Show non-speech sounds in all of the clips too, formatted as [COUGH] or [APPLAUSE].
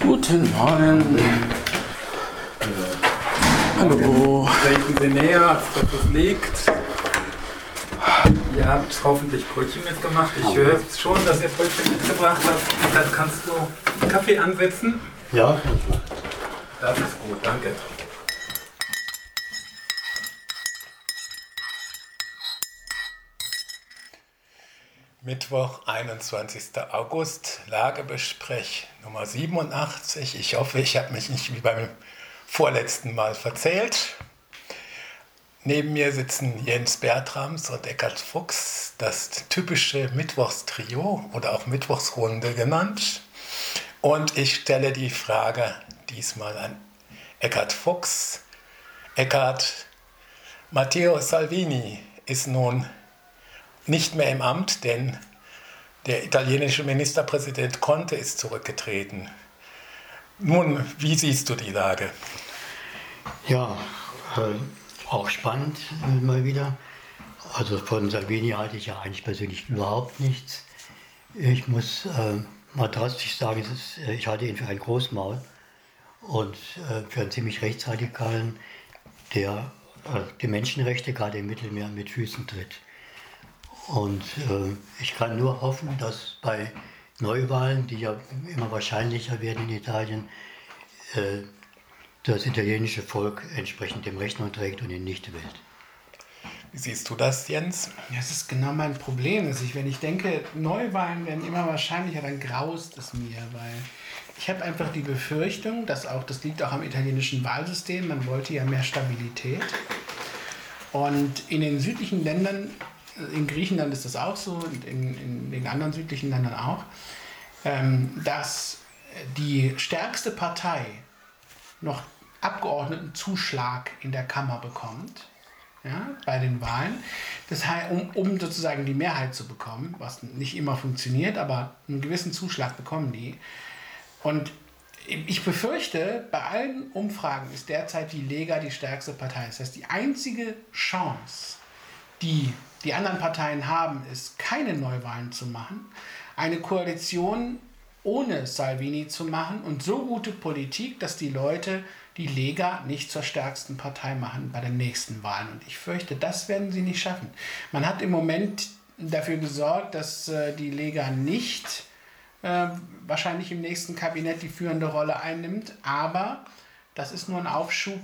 Guten Morgen. Hallo. Treten Sie näher, als das liegt. Ihr habt hoffentlich Brötchen mitgemacht. Ich höre schon, dass ihr Brötchen mitgebracht habt. Dann kannst du Kaffee ansetzen. Ja, Das ist gut, danke. Mittwoch, 21. August, Lagebesprech Nummer 87. Ich hoffe, ich habe mich nicht wie beim vorletzten Mal verzählt. Neben mir sitzen Jens Bertrams und Eckhard Fuchs, das typische Mittwochstrio oder auch Mittwochsrunde genannt. Und ich stelle die Frage diesmal an Eckhard Fuchs. Eckhard, Matteo Salvini ist nun nicht mehr im Amt, denn der italienische Ministerpräsident Conte ist zurückgetreten. Nun, wie siehst du die Lage? ja äh, auch spannend äh, mal wieder. Also von Salvini halte ich ja eigentlich persönlich überhaupt nichts. Ich muss äh, mal drastisch sagen, ist, äh, ich halte ihn für ein Großmaul und äh, für einen ziemlich rechtsradikalen, der äh, die Menschenrechte gerade im Mittelmeer mit Füßen tritt. Und äh, ich kann nur hoffen, dass bei Neuwahlen, die ja immer wahrscheinlicher werden in Italien, äh, das italienische Volk entsprechend dem Rechnung trägt und ihn nicht wählt. Wie siehst du das, Jens? Ja, das ist genau mein Problem. Dass ich, wenn ich denke, Neuwahlen werden immer wahrscheinlicher, dann graust es mir, weil ich habe einfach die Befürchtung, dass auch, das liegt auch am italienischen Wahlsystem, man wollte ja mehr Stabilität. Und in den südlichen Ländern, in Griechenland ist das auch so und in, in den anderen südlichen Ländern auch, ähm, dass die stärkste Partei noch Abgeordnetenzuschlag in der Kammer bekommt ja, bei den Wahlen. Das heißt, um, um sozusagen die Mehrheit zu bekommen, was nicht immer funktioniert, aber einen gewissen Zuschlag bekommen die. Und ich befürchte, bei allen Umfragen ist derzeit die Lega die stärkste Partei. Das heißt, die einzige Chance, die die anderen Parteien haben, ist, keine Neuwahlen zu machen, eine Koalition ohne Salvini zu machen und so gute Politik, dass die Leute die Lega nicht zur stärksten Partei machen bei den nächsten Wahlen. Und ich fürchte, das werden sie nicht schaffen. Man hat im Moment dafür gesorgt, dass äh, die Lega nicht äh, wahrscheinlich im nächsten Kabinett die führende Rolle einnimmt, aber das ist nur ein Aufschub,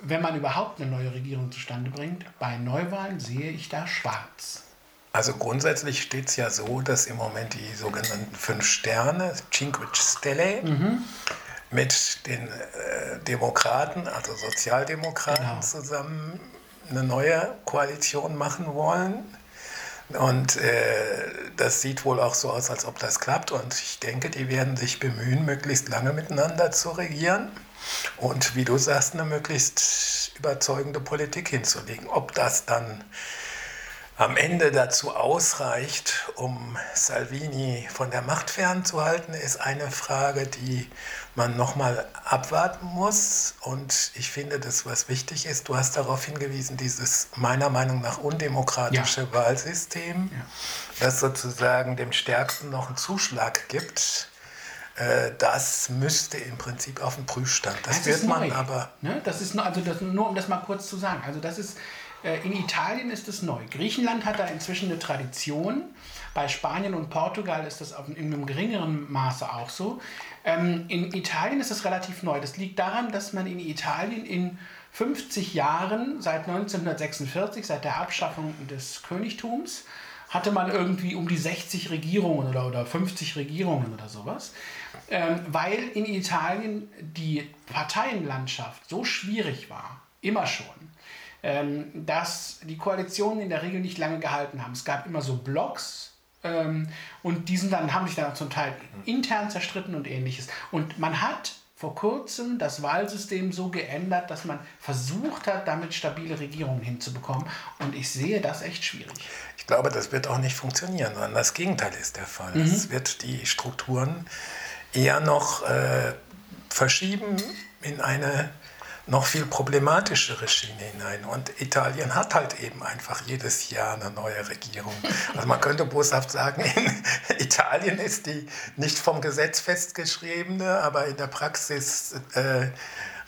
wenn man überhaupt eine neue Regierung zustande bringt. Bei Neuwahlen sehe ich da schwarz. Also grundsätzlich steht es ja so, dass im Moment die sogenannten fünf Sterne, Cinque Stelle, mit den äh, Demokraten, also Sozialdemokraten Genau. zusammen eine neue Koalition machen wollen. Und äh, das sieht wohl auch so aus, als ob das klappt. Und ich denke, die werden sich bemühen, möglichst lange miteinander zu regieren. Und wie du sagst, eine möglichst überzeugende Politik hinzulegen. Ob das dann am Ende dazu ausreicht, um Salvini von der Macht fernzuhalten, ist eine Frage, die man nochmal abwarten muss. Und ich finde, das, was wichtig ist, du hast darauf hingewiesen, dieses meiner Meinung nach undemokratische Wahlsystem, Ja. das sozusagen dem Stärksten noch einen Zuschlag gibt. Äh, Das müsste im Prinzip auf den Prüfstand. Das, Das wird man neu. aber. Ne? Das ist nur, also das, nur um das mal kurz zu sagen. Also das ist äh, in Italien ist es neu. Griechenland hat da inzwischen eine Tradition. Bei Spanien und Portugal ist das auf, in einem geringeren Maße auch so. Ähm, in Italien ist es relativ neu. Das liegt daran, dass man in Italien in 50 Jahren, seit 1946, seit der Abschaffung des Königtums, hatte man irgendwie um die 60 Regierungen oder, oder 50 Regierungen oder sowas, ähm, weil in Italien die Parteienlandschaft so schwierig war, immer schon, ähm, dass die Koalitionen in der Regel nicht lange gehalten haben. Es gab immer so Blocks ähm, und die sind dann, haben sich dann auch zum Teil intern zerstritten und ähnliches. Und man hat vor kurzem das Wahlsystem so geändert, dass man versucht hat, damit stabile Regierungen hinzubekommen. Und ich sehe das echt schwierig. Ich glaube, das wird auch nicht funktionieren, sondern das Gegenteil ist der Fall. Mhm. Es wird die Strukturen eher noch äh, verschieben in eine noch viel problematischere Schiene hinein. Und Italien hat halt eben einfach jedes Jahr eine neue Regierung. Also man könnte boshaft sagen, in [LAUGHS] Italien ist die nicht vom Gesetz festgeschriebene, aber in der Praxis äh,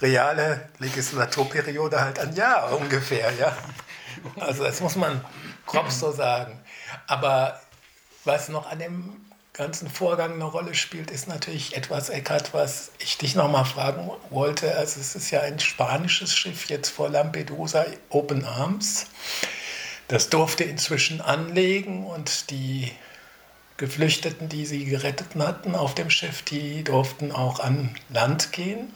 reale Legislaturperiode halt ein Jahr ungefähr. Ja? Also das muss man grob so sagen. Aber was noch an dem ganzen Vorgang eine Rolle spielt, ist natürlich etwas, Eckart, was ich dich nochmal fragen wollte. Also es ist ja ein spanisches Schiff jetzt vor Lampedusa, Open Arms. Das durfte inzwischen anlegen und die Geflüchteten, die sie gerettet hatten auf dem Schiff, die durften auch an Land gehen.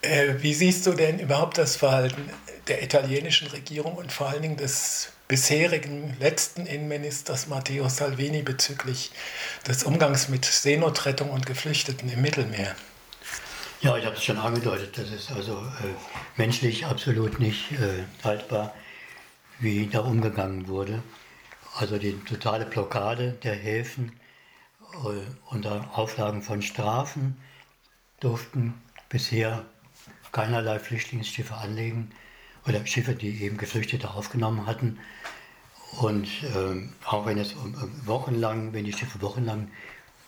Äh, wie siehst du denn überhaupt das Verhalten der italienischen Regierung und vor allen Dingen des bisherigen letzten Innenministers Matteo Salvini bezüglich des Umgangs mit Seenotrettung und Geflüchteten im Mittelmeer. Ja, ich habe es schon angedeutet, das ist also äh, menschlich absolut nicht äh, haltbar, wie da umgegangen wurde. Also die totale Blockade der Häfen äh, unter Auflagen von Strafen durften bisher keinerlei Flüchtlingsschiffe anlegen oder Schiffe, die eben Geflüchtete aufgenommen hatten. Und ähm, auch wenn es wochenlang, wenn die Schiffe wochenlang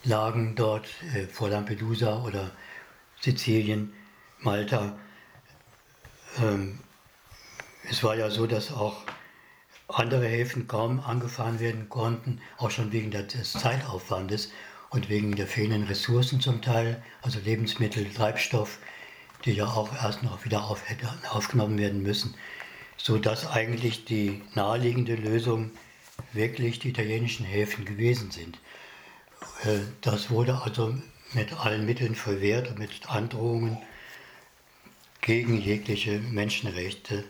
lagen dort äh, vor Lampedusa oder Sizilien, Malta, ähm, es war ja so, dass auch andere Häfen kaum angefahren werden konnten, auch schon wegen des Zeitaufwandes und wegen der fehlenden Ressourcen zum Teil, also Lebensmittel, Treibstoff, die ja auch erst noch wieder auf, aufgenommen werden müssen, sodass eigentlich die naheliegende Lösung wirklich die italienischen Häfen gewesen sind. Äh, das wurde also mit allen Mitteln verwehrt und mit Androhungen gegen jegliche Menschenrechte.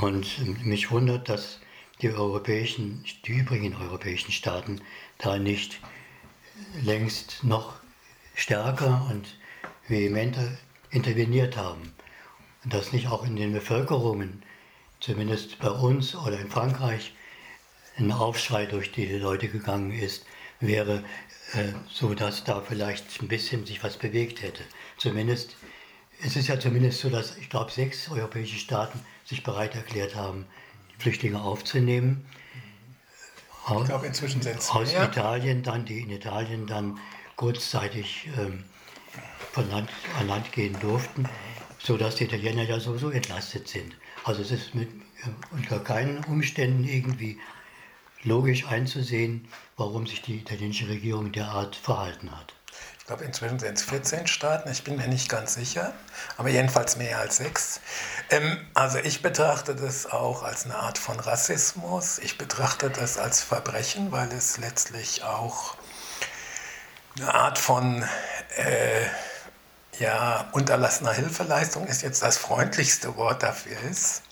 Und mich wundert, dass die europäischen, die übrigen europäischen Staaten da nicht längst noch stärker und vehementer interveniert haben. Und dass nicht auch in den Bevölkerungen, zumindest bei uns oder in Frankreich, ein Aufschrei durch die Leute gegangen ist, wäre, äh, so dass da vielleicht ein bisschen sich was bewegt hätte. Zumindest, es ist ja zumindest so, dass ich glaube, sechs europäische Staaten sich bereit erklärt haben, die Flüchtlinge aufzunehmen. Ich glaube, inzwischen sind es Aus Italien dann, die in Italien dann kurzzeitig ähm, von Land an Land gehen durften, sodass die Italiener ja sowieso entlastet sind. Also es ist mit, unter keinen Umständen irgendwie logisch einzusehen, warum sich die italienische Regierung derart verhalten hat. Ich glaube, inzwischen sind es 14 Staaten, ich bin mir nicht ganz sicher, aber jedenfalls mehr als sechs. Ähm, also ich betrachte das auch als eine Art von Rassismus. Ich betrachte das als Verbrechen, weil es letztlich auch eine Art von äh, ja, unterlassener Hilfeleistung ist jetzt das freundlichste Wort dafür ist.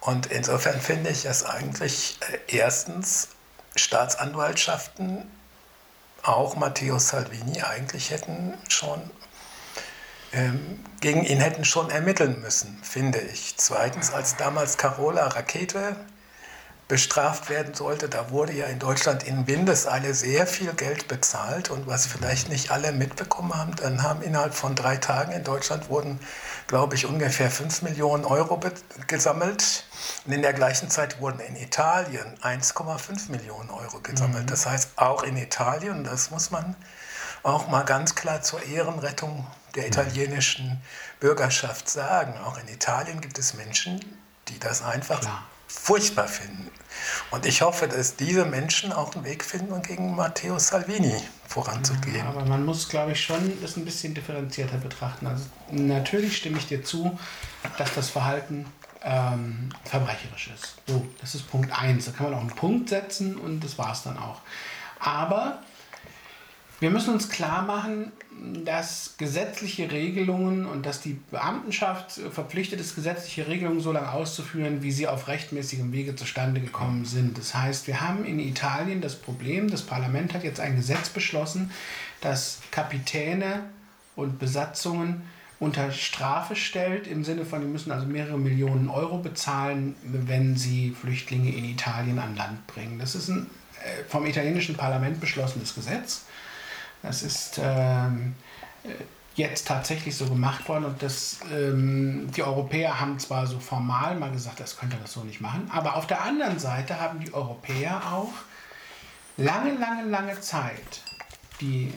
Und insofern finde ich es eigentlich äh, erstens Staatsanwaltschaften, auch Matteo Salvini, eigentlich hätten schon ähm, gegen ihn hätten schon ermitteln müssen, finde ich. Zweitens, als damals Carola Rakete bestraft werden sollte. Da wurde ja in Deutschland in Windeseile sehr viel Geld bezahlt und was vielleicht nicht alle mitbekommen haben, dann haben innerhalb von drei Tagen in Deutschland wurden, glaube ich, ungefähr 5 Millionen Euro gesammelt und in der gleichen Zeit wurden in Italien 1,5 Millionen Euro gesammelt. Mhm. Das heißt, auch in Italien, das muss man auch mal ganz klar zur Ehrenrettung der italienischen Bürgerschaft sagen, auch in Italien gibt es Menschen, die das einfach Klar furchtbar finden. Und ich hoffe, dass diese Menschen auch einen Weg finden, gegen Matteo Salvini voranzugehen. Ja, aber man muss, glaube ich, schon das ein bisschen differenzierter betrachten. Also natürlich stimme ich dir zu, dass das Verhalten ähm, verbrecherisch ist. So, das ist Punkt 1. Da kann man auch einen Punkt setzen und das war es dann auch. Aber wir müssen uns klar machen, dass gesetzliche Regelungen und dass die Beamtenschaft verpflichtet ist, gesetzliche Regelungen so lange auszuführen, wie sie auf rechtmäßigem Wege zustande gekommen sind. Das heißt, wir haben in Italien das Problem, das Parlament hat jetzt ein Gesetz beschlossen, das Kapitäne und Besatzungen unter Strafe stellt, im Sinne von, die müssen also mehrere Millionen Euro bezahlen, wenn sie Flüchtlinge in Italien an Land bringen. Das ist ein äh, vom italienischen Parlament beschlossenes Gesetz. Das ist ähm, jetzt tatsächlich so gemacht worden und das, ähm, die Europäer haben zwar so formal mal gesagt, das könnte das so nicht machen, aber auf der anderen Seite haben die Europäer auch lange, lange, lange Zeit die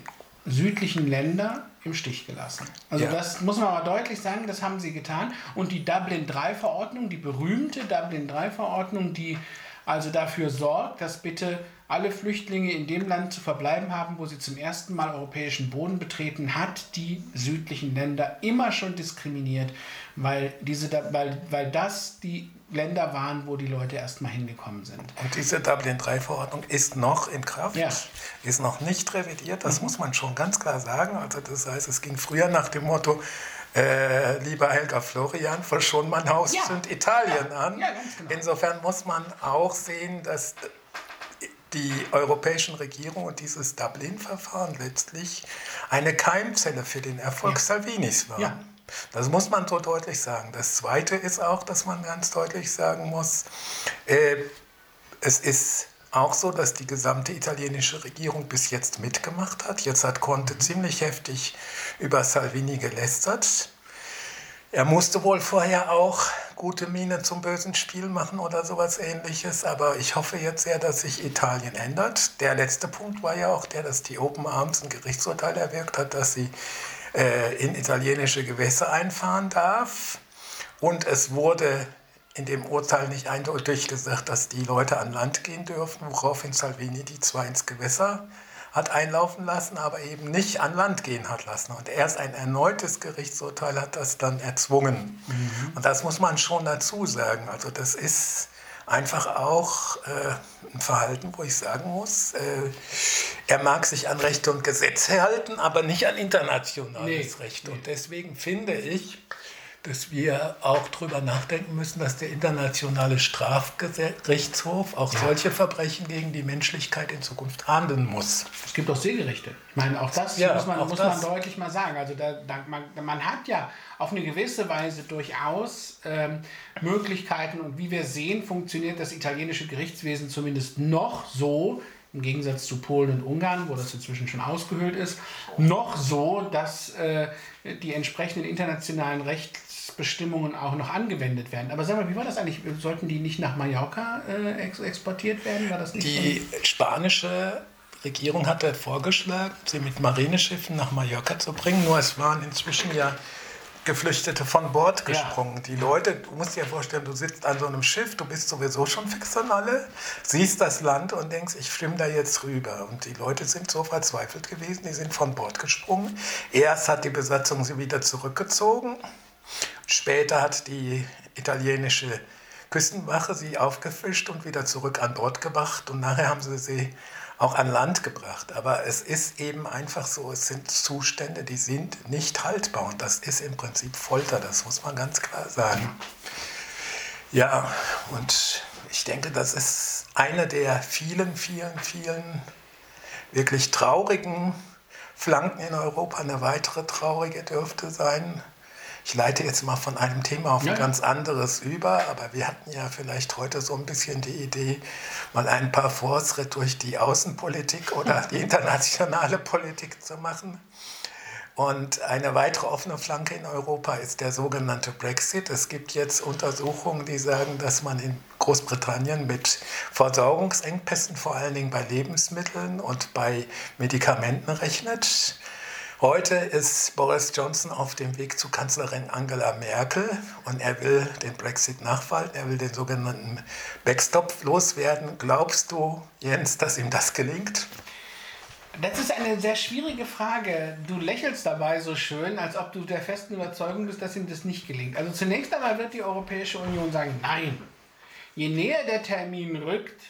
südlichen Länder im Stich gelassen. Also ja. das muss man aber deutlich sagen, das haben sie getan. Und die Dublin III-Verordnung, die berühmte Dublin III-Verordnung, die also dafür sorgt, dass bitte alle Flüchtlinge in dem Land zu verbleiben haben, wo sie zum ersten Mal europäischen Boden betreten, hat die südlichen Länder immer schon diskriminiert, weil, diese, weil, weil das die Länder waren, wo die Leute erstmal hingekommen sind. Und diese Dublin III-Verordnung ist noch in Kraft, ja. ist noch nicht revidiert, das mhm. muss man schon ganz klar sagen. Also das heißt, es ging früher nach dem Motto, äh, lieber Helga Florian, verschon mein Haus ja. sind Italien ja. an. Ja, genau. Insofern muss man auch sehen, dass die europäischen Regierungen und dieses Dublin-Verfahren letztlich eine Keimzelle für den Erfolg Salvinis waren. Das muss man so deutlich sagen. Das Zweite ist auch, dass man ganz deutlich sagen muss, äh, es ist auch so, dass die gesamte italienische Regierung bis jetzt mitgemacht hat. Jetzt hat Conte ziemlich heftig über Salvini gelästert. Er musste wohl vorher auch gute Miene zum bösen Spiel machen oder sowas ähnliches, aber ich hoffe jetzt sehr, dass sich Italien ändert. Der letzte Punkt war ja auch der, dass die Open Arms ein Gerichtsurteil erwirkt hat, dass sie äh, in italienische Gewässer einfahren darf. Und es wurde in dem Urteil nicht eindeutig gesagt, dass die Leute an Land gehen dürfen, woraufhin Salvini die zwei ins Gewässer hat einlaufen lassen, aber eben nicht an Land gehen hat lassen. Und erst ein erneutes Gerichtsurteil hat das dann erzwungen. Mhm. Und das muss man schon dazu sagen. Also das ist einfach auch äh, ein Verhalten, wo ich sagen muss, äh, er mag sich an Rechte und Gesetze halten, aber nicht an internationales nee, Recht. Und deswegen finde ich, dass wir auch darüber nachdenken müssen, dass der internationale Strafgerichtshof auch ja. solche Verbrechen gegen die Menschlichkeit in Zukunft ahnden muss. Es gibt auch Seegerichte. Ich meine, auch das ja, muss, man, muss das. man deutlich mal sagen. Also da, da, man, man, hat ja auf eine gewisse Weise durchaus ähm, Möglichkeiten und wie wir sehen, funktioniert das italienische Gerichtswesen zumindest noch so, im Gegensatz zu Polen und Ungarn, wo das inzwischen schon ausgehöhlt ist, noch so, dass äh, die entsprechenden internationalen Rechtsbestimmungen auch noch angewendet werden. Aber sag mal, wie war das eigentlich? Sollten die nicht nach Mallorca äh, ex exportiert werden? War das nicht die so? spanische Regierung hatte vorgeschlagen, sie mit Marineschiffen nach Mallorca zu bringen, nur es waren inzwischen ja Geflüchtete von Bord gesprungen. Ja. Die Leute, du musst dir vorstellen, du sitzt an so einem Schiff, du bist sowieso schon fix an alle, siehst das Land und denkst, ich schwimme da jetzt rüber. Und die Leute sind so verzweifelt gewesen, die sind von Bord gesprungen. Erst hat die Besatzung sie wieder zurückgezogen, später hat die italienische Küstenwache sie aufgefischt und wieder zurück an Bord gebracht und nachher haben sie sie auch an Land gebracht. Aber es ist eben einfach so, es sind Zustände, die sind nicht haltbar. Und das ist im Prinzip Folter, das muss man ganz klar sagen. Ja, und ich denke, das ist eine der vielen, vielen, vielen wirklich traurigen Flanken in Europa. Eine weitere traurige dürfte sein, ich leite jetzt mal von einem Thema auf ein ja. ganz anderes über, aber wir hatten ja vielleicht heute so ein bisschen die Idee, mal ein paar Fortschritte durch die Außenpolitik oder die [LAUGHS] internationale Politik zu machen. Und eine weitere offene Flanke in Europa ist der sogenannte Brexit. Es gibt jetzt Untersuchungen, die sagen, dass man in Großbritannien mit Versorgungsengpässen, vor allen Dingen bei Lebensmitteln und bei Medikamenten rechnet. Heute ist Boris Johnson auf dem Weg zu Kanzlerin Angela Merkel und er will den Brexit nachfalten, er will den sogenannten Backstop loswerden. Glaubst du, Jens, dass ihm das gelingt? Das ist eine sehr schwierige Frage. Du lächelst dabei so schön, als ob du der festen Überzeugung bist, dass ihm das nicht gelingt. Also zunächst einmal wird die Europäische Union sagen, nein. Je näher der Termin rückt,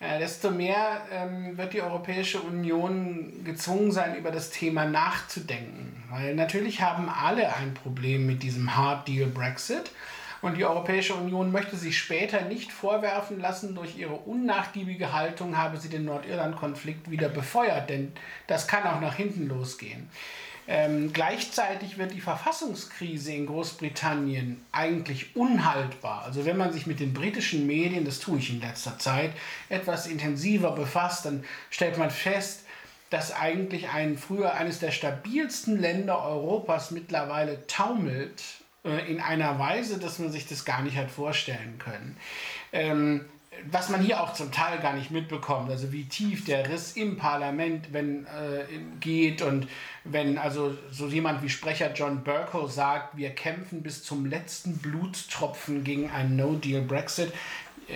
desto mehr ähm, wird die Europäische Union gezwungen sein, über das Thema nachzudenken. Weil natürlich haben alle ein Problem mit diesem Hard Deal Brexit. Und die Europäische Union möchte sich später nicht vorwerfen lassen, durch ihre unnachgiebige Haltung habe sie den Nordirland-Konflikt wieder befeuert, denn das kann auch nach hinten losgehen. Ähm, gleichzeitig wird die Verfassungskrise in Großbritannien eigentlich unhaltbar. Also wenn man sich mit den britischen Medien, das tue ich in letzter Zeit, etwas intensiver befasst, dann stellt man fest, dass eigentlich ein früher eines der stabilsten Länder Europas mittlerweile taumelt äh, in einer Weise, dass man sich das gar nicht hat vorstellen können. Ähm, was man hier auch zum Teil gar nicht mitbekommt, also wie tief der Riss im Parlament wenn, äh, geht und wenn also so jemand wie Sprecher John Burko sagt, wir kämpfen bis zum letzten Blutstropfen gegen einen No-Deal-Brexit, äh,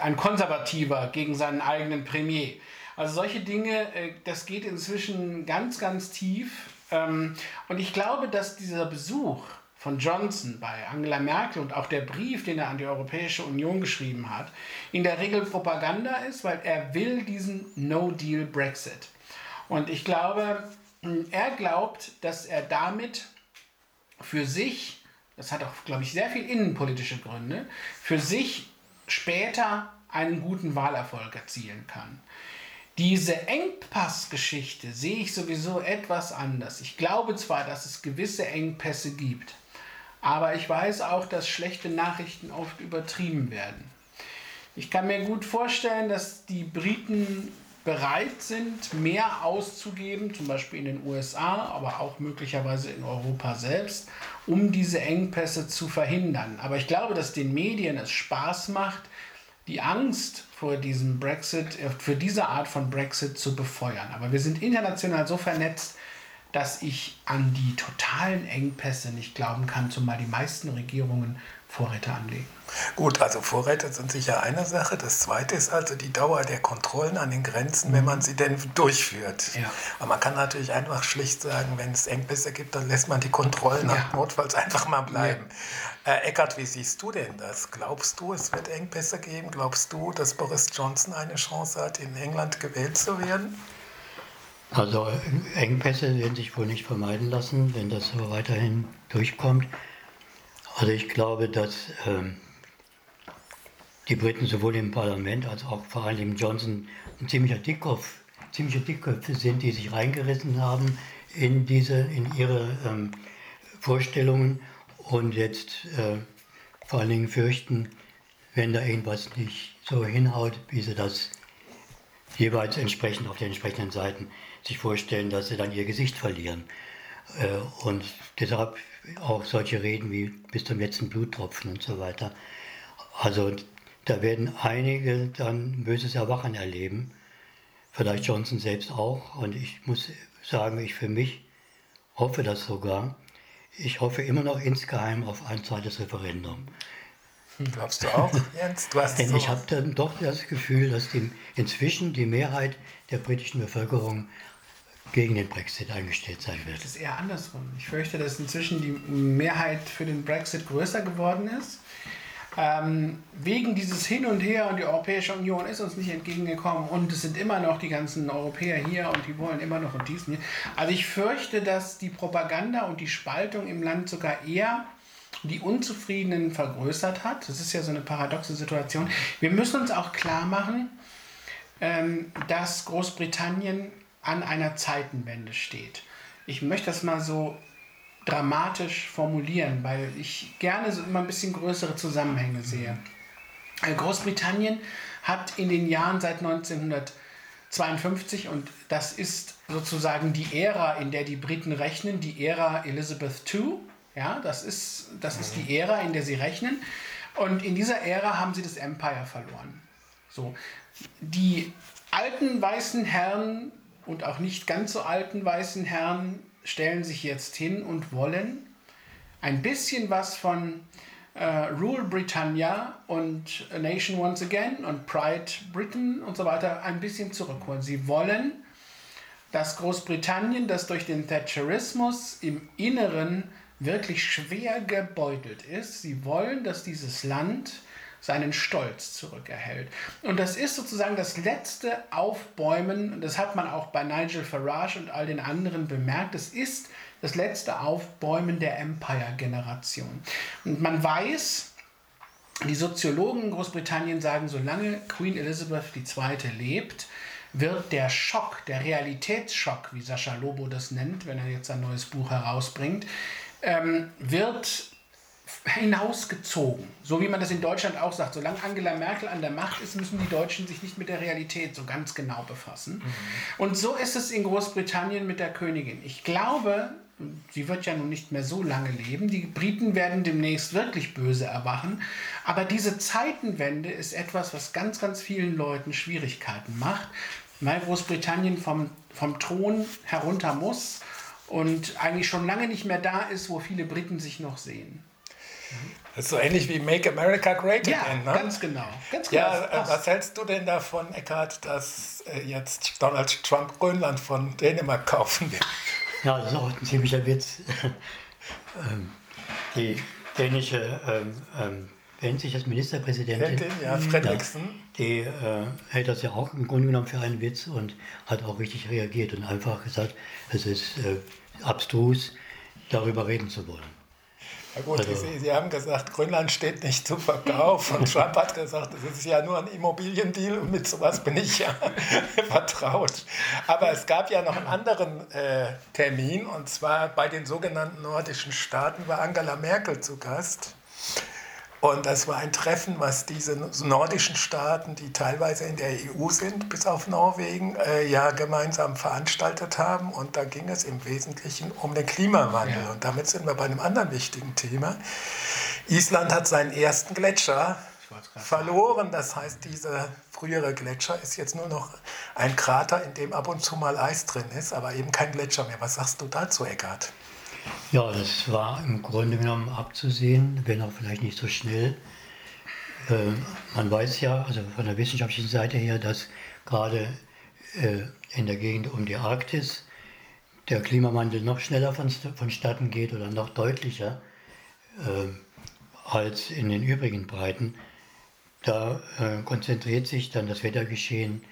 ein Konservativer gegen seinen eigenen Premier. Also solche Dinge, äh, das geht inzwischen ganz, ganz tief. Ähm, und ich glaube, dass dieser Besuch von Johnson bei Angela Merkel und auch der Brief, den er an die Europäische Union geschrieben hat, in der Regel Propaganda ist, weil er will diesen No-Deal-Brexit. Und ich glaube, er glaubt, dass er damit für sich, das hat auch, glaube ich, sehr viel innenpolitische Gründe, für sich später einen guten Wahlerfolg erzielen kann. Diese Engpassgeschichte sehe ich sowieso etwas anders. Ich glaube zwar, dass es gewisse Engpässe gibt, aber ich weiß auch, dass schlechte Nachrichten oft übertrieben werden. Ich kann mir gut vorstellen, dass die Briten bereit sind, mehr auszugeben, zum Beispiel in den USA, aber auch möglicherweise in Europa selbst, um diese Engpässe zu verhindern. Aber ich glaube, dass den Medien es Spaß macht, die Angst vor diesem Brexit, äh, für diese Art von Brexit zu befeuern. Aber wir sind international so vernetzt, dass ich an die totalen Engpässe nicht glauben kann, zumal die meisten Regierungen Vorräte anlegen. Gut, also Vorräte sind sicher eine Sache. Das zweite ist also die Dauer der Kontrollen an den Grenzen, wenn man sie denn durchführt. Ja. Aber man kann natürlich einfach schlicht sagen, wenn es Engpässe gibt, dann lässt man die Kontrollen ja. [LAUGHS] notfalls einfach mal bleiben. Ja. Äh, Eckart, wie siehst du denn das? Glaubst du, es wird Engpässe geben? Glaubst du, dass Boris Johnson eine Chance hat, in England gewählt zu werden? Also Engpässe werden sich wohl nicht vermeiden lassen, wenn das so weiterhin durchkommt. Also ich glaube, dass ähm, die Briten sowohl im Parlament als auch vor allem Johnson ein ziemlicher Dickkopf, ziemliche Dickköpfe sind, die sich reingerissen haben in, diese, in ihre ähm, Vorstellungen und jetzt äh, vor allen Dingen fürchten, wenn da irgendwas nicht so hinhaut, wie sie das jeweils entsprechend auf den entsprechenden Seiten sich vorstellen, dass sie dann ihr Gesicht verlieren. Äh, und deshalb auch solche Reden wie bis zum letzten Bluttropfen und so weiter. Also da werden einige dann böses Erwachen erleben. Vielleicht Johnson selbst auch. Und ich muss sagen, ich für mich hoffe das sogar. Ich hoffe immer noch insgeheim auf ein zweites Referendum. Glaubst du auch, [LAUGHS] Jens? Du hast Denn so ich habe dann doch das Gefühl, dass die, inzwischen die Mehrheit der britischen Bevölkerung gegen den Brexit eingestellt sein wird. Das ist eher andersrum. Ich fürchte, dass inzwischen die Mehrheit für den Brexit größer geworden ist. Ähm, wegen dieses Hin und Her und die Europäische Union ist uns nicht entgegengekommen und es sind immer noch die ganzen Europäer hier und die wollen immer noch und dies. Also ich fürchte, dass die Propaganda und die Spaltung im Land sogar eher die Unzufriedenen vergrößert hat. Das ist ja so eine paradoxe Situation. Wir müssen uns auch klar machen, ähm, dass Großbritannien an einer Zeitenwende steht. Ich möchte das mal so dramatisch formulieren, weil ich gerne so immer ein bisschen größere Zusammenhänge sehe. Äh, Großbritannien hat in den Jahren seit 1952, und das ist sozusagen die Ära, in der die Briten rechnen, die Ära Elizabeth II, ja, das ist, das ist die Ära, in der sie rechnen. Und in dieser Ära haben sie das Empire verloren. So, die alten weißen Herren und auch nicht ganz so alten weißen Herren stellen sich jetzt hin und wollen ein bisschen was von äh, Rule Britannia und A Nation Once Again und Pride Britain und so weiter ein bisschen zurückholen. Sie wollen, dass Großbritannien, das durch den Thatcherismus im Inneren wirklich schwer gebeutelt ist, sie wollen, dass dieses Land seinen Stolz zurückerhält. Und das ist sozusagen das letzte Aufbäumen, das hat man auch bei Nigel Farage und all den anderen bemerkt, es ist das letzte Aufbäumen der Empire-Generation. Und man weiß, die Soziologen in Großbritannien sagen, solange Queen Elizabeth II. lebt, wird der Schock, der Realitätsschock, wie Sascha Lobo das nennt, wenn er jetzt ein neues Buch herausbringt, ähm, wird hinausgezogen. So wie man das in Deutschland auch sagt. Solange Angela Merkel an der Macht ist, müssen die Deutschen sich nicht mit der Realität so ganz genau befassen. Mhm. Und so ist es in Großbritannien mit der Königin. Ich glaube, sie wird ja nun nicht mehr so lange leben. Die Briten werden demnächst wirklich böse erwachen. Aber diese Zeitenwende ist etwas, was ganz, ganz vielen Leuten Schwierigkeiten macht, weil Großbritannien vom, vom Thron herunter muss und eigentlich schon lange nicht mehr da ist, wo viele Briten sich noch sehen. Das ist so ähnlich wie Make America Great ja, Again, ne? ganz genau. Ganz genau ja, äh, was hältst du denn davon, Eckhard, dass äh, jetzt Donald Trump Grönland von Dänemark kaufen will? Ja, das ist auch ein ziemlicher Witz. [LAUGHS] Ähm, die dänische, ähm, ähm, nennt sich das Ministerpräsidentin? Ja, Fredriksen. Ja, die äh, hält das ja auch im Grunde genommen für einen Witz und hat auch richtig reagiert und einfach gesagt, es ist äh, abstrus, darüber reden zu wollen. Na gut, also, Sie, Sie, haben gesagt, Grönland steht nicht zu Verkauf und [LAUGHS] Trump hat gesagt, das ist ja nur ein Immobiliendeal und mit sowas bin ich ja [LAUGHS] vertraut. Aber es gab ja noch einen anderen äh, Termin und zwar bei den sogenannten nordischen Staaten war Angela Merkel zu Gast. Und das war ein Treffen, was diese nordischen Staaten, die teilweise in der EU sind, bis auf Norwegen, äh, ja gemeinsam veranstaltet haben. Und da ging es im Wesentlichen um den Klimawandel. Ja. Und damit sind wir bei einem anderen wichtigen Thema. Island hat seinen ersten Gletscher verloren. Das heißt, dieser frühere Gletscher ist jetzt nur noch ein Krater, in dem ab und zu mal Eis drin ist, aber eben kein Gletscher mehr. Was sagst du dazu, Eckart? Ja, das war im Grunde genommen abzusehen, wenn auch vielleicht nicht so schnell. Äh, man weiß ja, also von der wissenschaftlichen Seite her, dass gerade äh, in der Gegend um die Arktis der Klimawandel noch schneller von, vonstatten geht oder noch deutlicher äh, als in den übrigen Breiten. Da äh, konzentriert sich dann das Wettergeschehen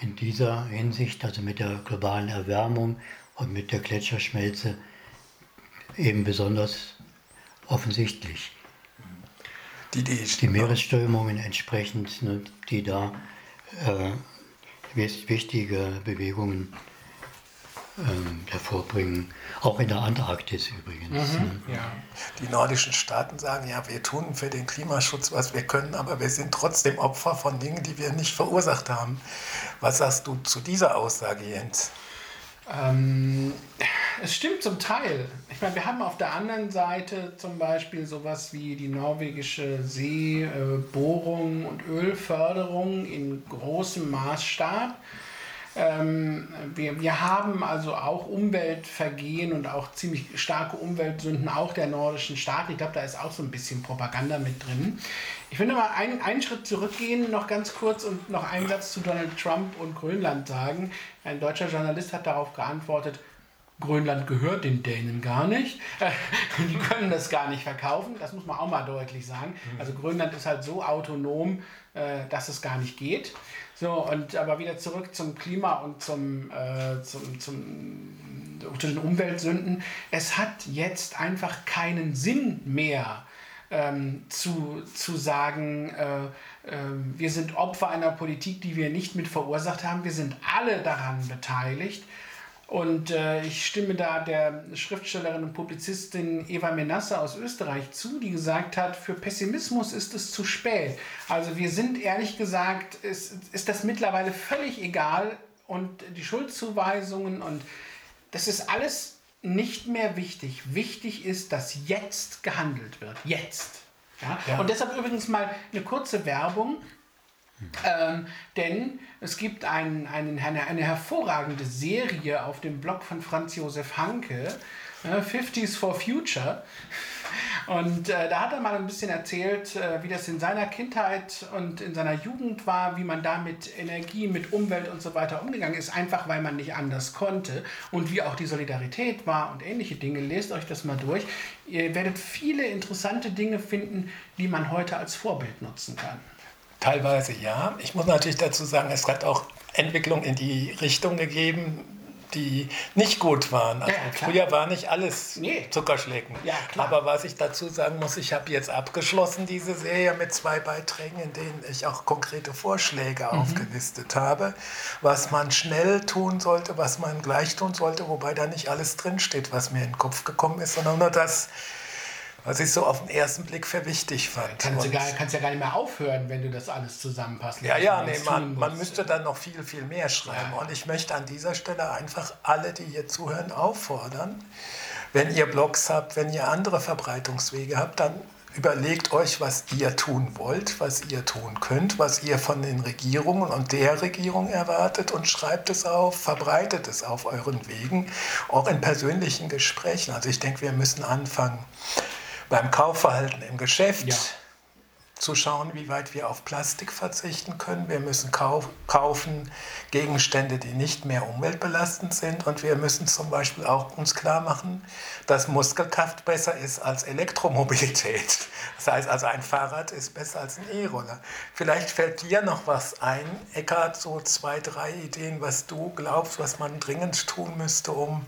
in dieser Hinsicht, also mit der globalen Erwärmung und mit der Gletscherschmelze, eben besonders offensichtlich. Die, die, die Meeresströmungen entsprechend, ne, die da äh, wichtige Bewegungen ähm, hervorbringen. Auch in der Antarktis übrigens. Mhm, ne? ja. Die nordischen Staaten sagen, ja, wir tun für den Klimaschutz, was wir können, aber wir sind trotzdem Opfer von Dingen, die wir nicht verursacht haben. Was sagst du zu dieser Aussage, Jens? Ähm, es stimmt zum Teil. Ich meine, wir haben auf der anderen Seite zum Beispiel sowas wie die norwegische Seebohrung und Ölförderung in großem Maßstab. Ähm, wir, wir haben also auch Umweltvergehen und auch ziemlich starke Umweltsünden auch der nordischen Staaten. Ich glaube, da ist auch so ein bisschen Propaganda mit drin. Ich will noch mal einen, einen Schritt zurückgehen, noch ganz kurz und noch einen Satz zu Donald Trump und Grönland sagen. Ein deutscher Journalist hat darauf geantwortet, Grönland gehört den Dänen gar nicht. [LAUGHS] Die können das gar nicht verkaufen. Das muss man auch mal deutlich sagen. Also Grönland ist halt so autonom, äh, dass es gar nicht geht. So, und aber wieder zurück zum Klima und zum, äh, zum, zum, zu den Umweltsünden. Es hat jetzt einfach keinen Sinn mehr, ähm, zu, zu sagen, äh, äh, wir sind Opfer einer Politik, die wir nicht mit verursacht haben. Wir sind alle daran beteiligt. Und äh, ich stimme da der Schriftstellerin und Publizistin Eva Menasse aus Österreich zu, die gesagt hat, für Pessimismus ist es zu spät. Also wir sind ehrlich gesagt, ist, ist das mittlerweile völlig egal und die Schuldzuweisungen und das ist alles nicht mehr wichtig. Wichtig ist, dass jetzt gehandelt wird. Jetzt. Ja? ja. Und deshalb übrigens mal eine kurze Werbung. Ähm, denn es gibt ein, ein, eine, eine hervorragende Serie auf dem Blog von Franz Josef Hanke, äh, 50s for Future. Und äh, da hat er mal ein bisschen erzählt, äh, wie das in seiner Kindheit und in seiner Jugend war, wie man da mit Energie, mit Umwelt und so weiter umgegangen ist, einfach weil man nicht anders konnte und wie auch die Solidarität war und ähnliche Dinge. Lest euch das mal durch. Ihr werdet viele interessante Dinge finden, die man heute als Vorbild nutzen kann. Teilweise ja. Ich muss natürlich dazu sagen, es hat auch Entwicklung in die Richtung gegeben, die nicht gut waren. Also ja, früher war nicht alles nee. Zuckerschlecken. Ja, Aber was ich dazu sagen muss, ich habe jetzt abgeschlossen diese Serie mit zwei Beiträgen, in denen ich auch konkrete Vorschläge mhm. aufgelistet habe, was man schnell tun sollte, was man gleich tun sollte, wobei da nicht alles drinsteht, was mir in den Kopf gekommen ist, sondern nur das, was ich so auf den ersten Blick für wichtig fand. Kannst du gar, kannst ja gar nicht mehr aufhören, wenn du das alles zusammenpasst. Ja, ja, nee, man, man müsste dann noch viel, viel mehr schreiben. Ja. Und ich möchte an dieser Stelle einfach alle, die hier zuhören, auffordern, wenn ihr Blogs habt, wenn ihr andere Verbreitungswege habt, dann überlegt euch, was ihr tun wollt, was ihr tun könnt, was ihr von den Regierungen und der Regierung erwartet und schreibt es auf, verbreitet es auf euren Wegen, auch in persönlichen Gesprächen. Also ich denke, wir müssen anfangen beim Kaufverhalten im Geschäft. Ja. Zu schauen, wie weit wir auf Plastik verzichten können. Wir müssen kau kaufen Gegenstände, die nicht mehr umweltbelastend sind. Und wir müssen zum Beispiel auch uns klar machen, dass Muskelkraft besser ist als Elektromobilität. [LAUGHS] Das heißt also, ein Fahrrad ist besser als ein E-Roller. Vielleicht fällt dir noch was ein, Eckart, so zwei, drei Ideen, was du glaubst, was man dringend tun müsste, um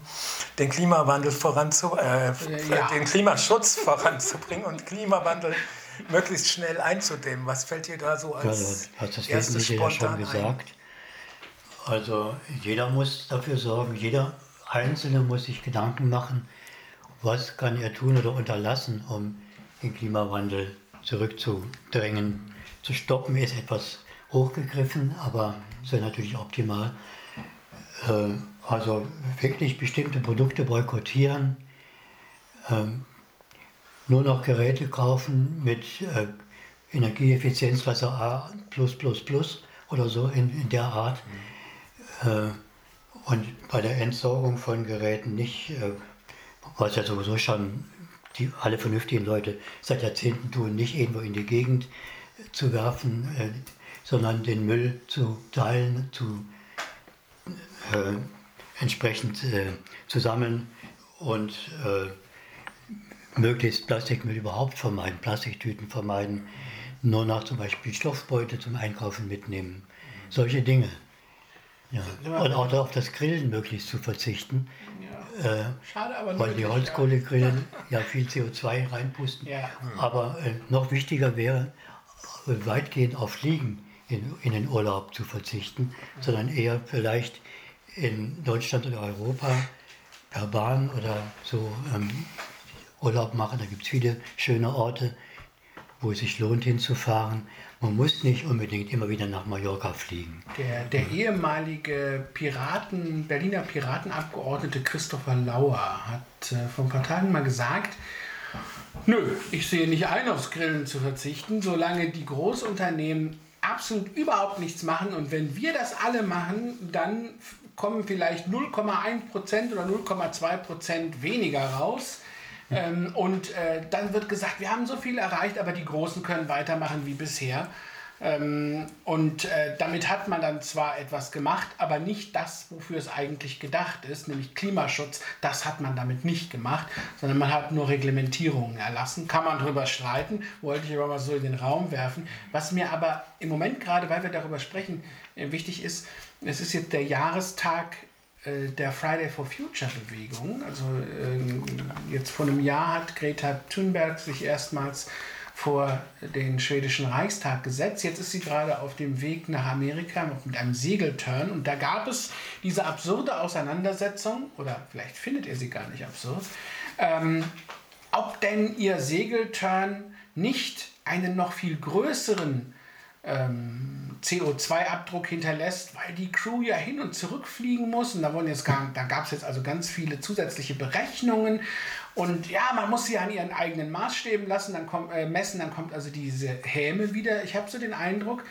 den Klimawandel voranzu, äh, Ja. den Klimaschutz [LAUGHS] voranzubringen und Klimawandel möglichst schnell einzudämmen. Was fällt dir da so Ja, als du hast das erstes Wesentliche ja schon spontan ein? gesagt. Also jeder muss dafür sorgen, jeder Einzelne muss sich Gedanken machen, was kann er tun oder unterlassen, um den Klimawandel zurückzudrängen. Zu stoppen ist etwas hochgegriffen, aber es wäre natürlich optimal. Äh, Also wirklich bestimmte Produkte boykottieren, ähm, nur noch Geräte kaufen mit äh, Energieeffizienzklasse A oder so in, in der Art. Äh, und bei der Entsorgung von Geräten nicht, äh, was ja sowieso schon die, alle vernünftigen Leute seit Jahrzehnten tun, nicht irgendwo in die Gegend zu werfen, äh, sondern den Müll zu teilen, zu äh, entsprechend äh, zu sammeln und äh, möglichst Plastikmüll überhaupt vermeiden, Plastiktüten vermeiden, nur noch zum Beispiel Stoffbeute zum Einkaufen mitnehmen. Solche Dinge. Ja. Und auch auf das Grillen möglichst zu verzichten, Ja. äh, Schade, aber weil die Holzkohlegrillen [LAUGHS] ja viel CO2 reinpusten. Ja. Aber äh, noch wichtiger wäre, äh, weitgehend auf Fliegen in, in den Urlaub zu verzichten, sondern eher vielleicht in Deutschland oder Europa per Bahn oder so ähm, Urlaub machen. Da gibt es viele schöne Orte, wo es sich lohnt hinzufahren. Man muss nicht unbedingt immer wieder nach Mallorca fliegen. Der, der ehemalige Piraten, Berliner Piratenabgeordnete Christopher Lauer hat äh, vor ein paar Tagen mal gesagt, nö, ich sehe nicht ein, aufs Grillen zu verzichten, solange die Großunternehmen absolut überhaupt nichts machen und wenn wir das alle machen, dann kommen vielleicht 0,1% oder 0,2% weniger raus. Ähm, und äh, dann wird gesagt, wir haben so viel erreicht, aber die Großen können weitermachen wie bisher. Ähm, und äh, damit hat man dann zwar etwas gemacht, aber nicht das, wofür es eigentlich gedacht ist, nämlich Klimaschutz. Das hat man damit nicht gemacht, sondern man hat nur Reglementierungen erlassen. Kann man darüber streiten, wollte ich aber mal so in den Raum werfen. Was mir aber im Moment gerade, weil wir darüber sprechen, äh, wichtig ist, es ist jetzt der Jahrestag der Friday for Future Bewegung. Also ähm, jetzt vor einem Jahr hat Greta Thunberg sich erstmals vor den schwedischen Reichstag gesetzt. Jetzt ist sie gerade auf dem Weg nach Amerika mit einem Segelturn und da gab es diese absurde Auseinandersetzung, oder vielleicht findet ihr sie gar nicht absurd, ähm, ob denn ihr Segelturn nicht einen noch viel größeren ähm, CO2-Abdruck hinterlässt, weil die Crew ja hin und zurück fliegen muss. Und da, wurden jetzt gar, da gab es jetzt also ganz viele zusätzliche Berechnungen. Und ja, man muss sie an ihren eigenen Maßstäben lassen, dann kommt, äh, messen, dann kommt also diese Häme wieder. Ich habe so den Eindruck,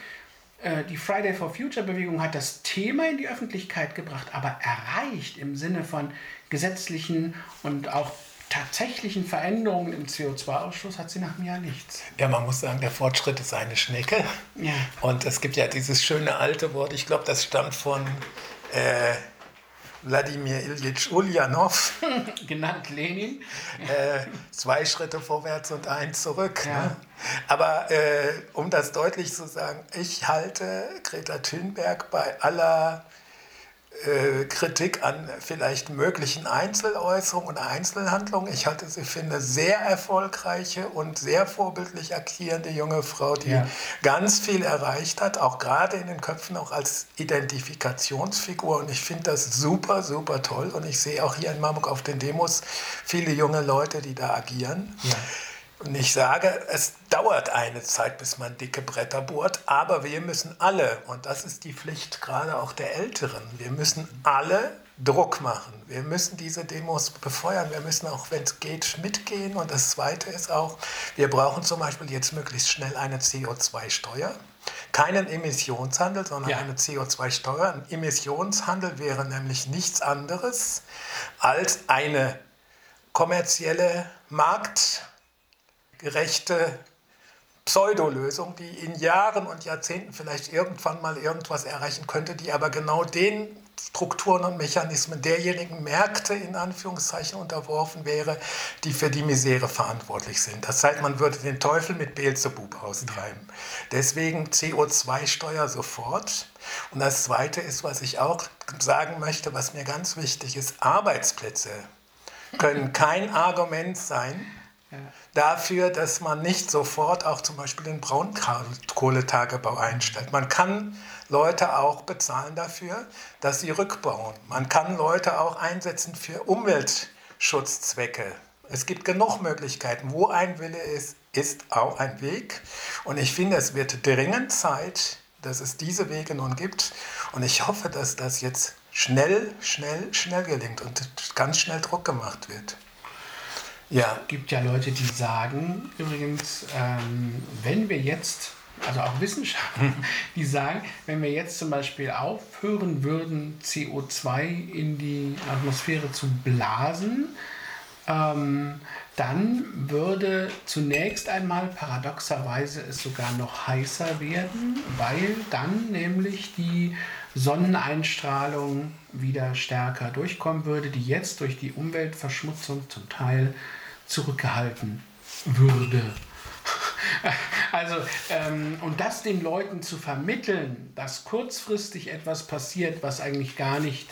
äh, die Friday for Future Bewegung hat das Thema in die Öffentlichkeit gebracht, aber erreicht im Sinne von gesetzlichen und auch tatsächlichen Veränderungen im CO2-Ausstoß hat sie nach einem Jahr nichts. Ja, man muss sagen, der Fortschritt ist eine Schnecke. Ja. Und es gibt ja dieses schöne alte Wort, ich glaube, das stammt von äh, Wladimir Ilyich Ulyanov. [LAUGHS] Genannt Lenin. äh, zwei Schritte vorwärts und ein zurück. Ja. Ne? Aber äh, um das deutlich zu sagen, ich halte Greta Thunberg bei aller Kritik an vielleicht möglichen Einzeläußerungen und Einzelhandlungen. Ich halte sie für eine sehr erfolgreiche und sehr vorbildlich agierende junge Frau, die Ja. ganz viel erreicht hat, auch gerade in den Köpfen auch als Identifikationsfigur. Und ich finde das super, super toll. Und ich sehe auch hier in Marburg auf den Demos viele junge Leute, die da agieren. Ja. Und ich sage, es dauert eine Zeit, bis man dicke Bretter bohrt, aber wir müssen alle, und das ist die Pflicht gerade auch der Älteren, wir müssen alle Druck machen. Wir müssen diese Demos befeuern. Wir müssen auch, wenn es geht, mitgehen. Und das Zweite ist auch, wir brauchen zum Beispiel jetzt möglichst schnell eine CO2-Steuer. Keinen Emissionshandel, sondern ja. eine CO2-Steuer. Ein Emissionshandel wäre nämlich nichts anderes als eine kommerzielle, marktgerechte Pseudolösung, die in Jahren und Jahrzehnten vielleicht irgendwann mal irgendwas erreichen könnte, die aber genau den Strukturen und Mechanismen derjenigen Märkte in Anführungszeichen unterworfen wäre, die für die Misere verantwortlich sind. Das heißt, man würde den Teufel mit Beelzebub austreiben. Deswegen CO2-Steuer sofort. Und das Zweite ist, was ich auch sagen möchte, was mir ganz wichtig ist, Arbeitsplätze können kein Argument sein, dafür, dass man nicht sofort auch zum Beispiel den Braunkohletagebau einstellt. Man kann Leute auch bezahlen dafür, dass sie rückbauen. Man kann Leute auch einsetzen für Umweltschutzzwecke. Es gibt genug Möglichkeiten. Wo ein Wille ist, ist auch ein Weg. Und ich finde, es wird dringend Zeit, dass es diese Wege nun gibt. Und ich hoffe, dass das jetzt schnell, schnell, schnell gelingt und ganz schnell Druck gemacht wird. Ja. Es gibt ja Leute, die sagen, übrigens, ähm, wenn wir jetzt, also auch Wissenschaftler, [LAUGHS] die sagen, wenn wir jetzt zum Beispiel aufhören würden, CO2 in die Atmosphäre zu blasen, ähm, dann würde zunächst einmal paradoxerweise es sogar noch heißer werden, weil dann nämlich die Sonneneinstrahlung wieder stärker durchkommen würde, die jetzt durch die Umweltverschmutzung zum Teil zurückgehalten würde. Also, ähm, und das den Leuten zu vermitteln, dass kurzfristig etwas passiert, was eigentlich gar nicht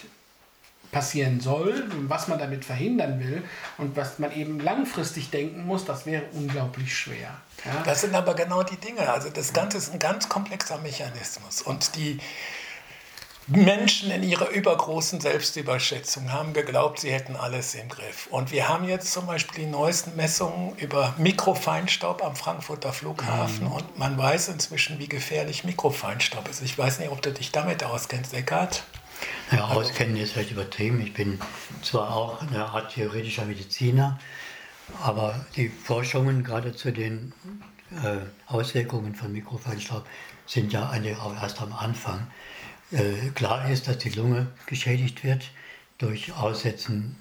passieren soll, was man damit verhindern will und was man eben langfristig denken muss, das wäre unglaublich schwer. Ja? Das sind aber genau die Dinge. Also das Ganze ist ein ganz komplexer Mechanismus und die Menschen in ihrer übergroßen Selbstüberschätzung haben geglaubt, sie hätten alles im Griff. Und wir haben jetzt zum Beispiel die neuesten Messungen über Mikrofeinstaub am Frankfurter Flughafen. Mhm. Und man weiß inzwischen, wie gefährlich Mikrofeinstaub ist. Ich weiß nicht, ob du dich damit auskennst, Eckart. Ja, auskennen ist vielleicht übertrieben. Ich bin zwar auch eine Art theoretischer Mediziner, aber die Forschungen gerade zu den äh, Auswirkungen von Mikrofeinstaub sind ja eine, auch erst am Anfang. Äh, klar ist, dass die Lunge geschädigt wird durch Aussetzen,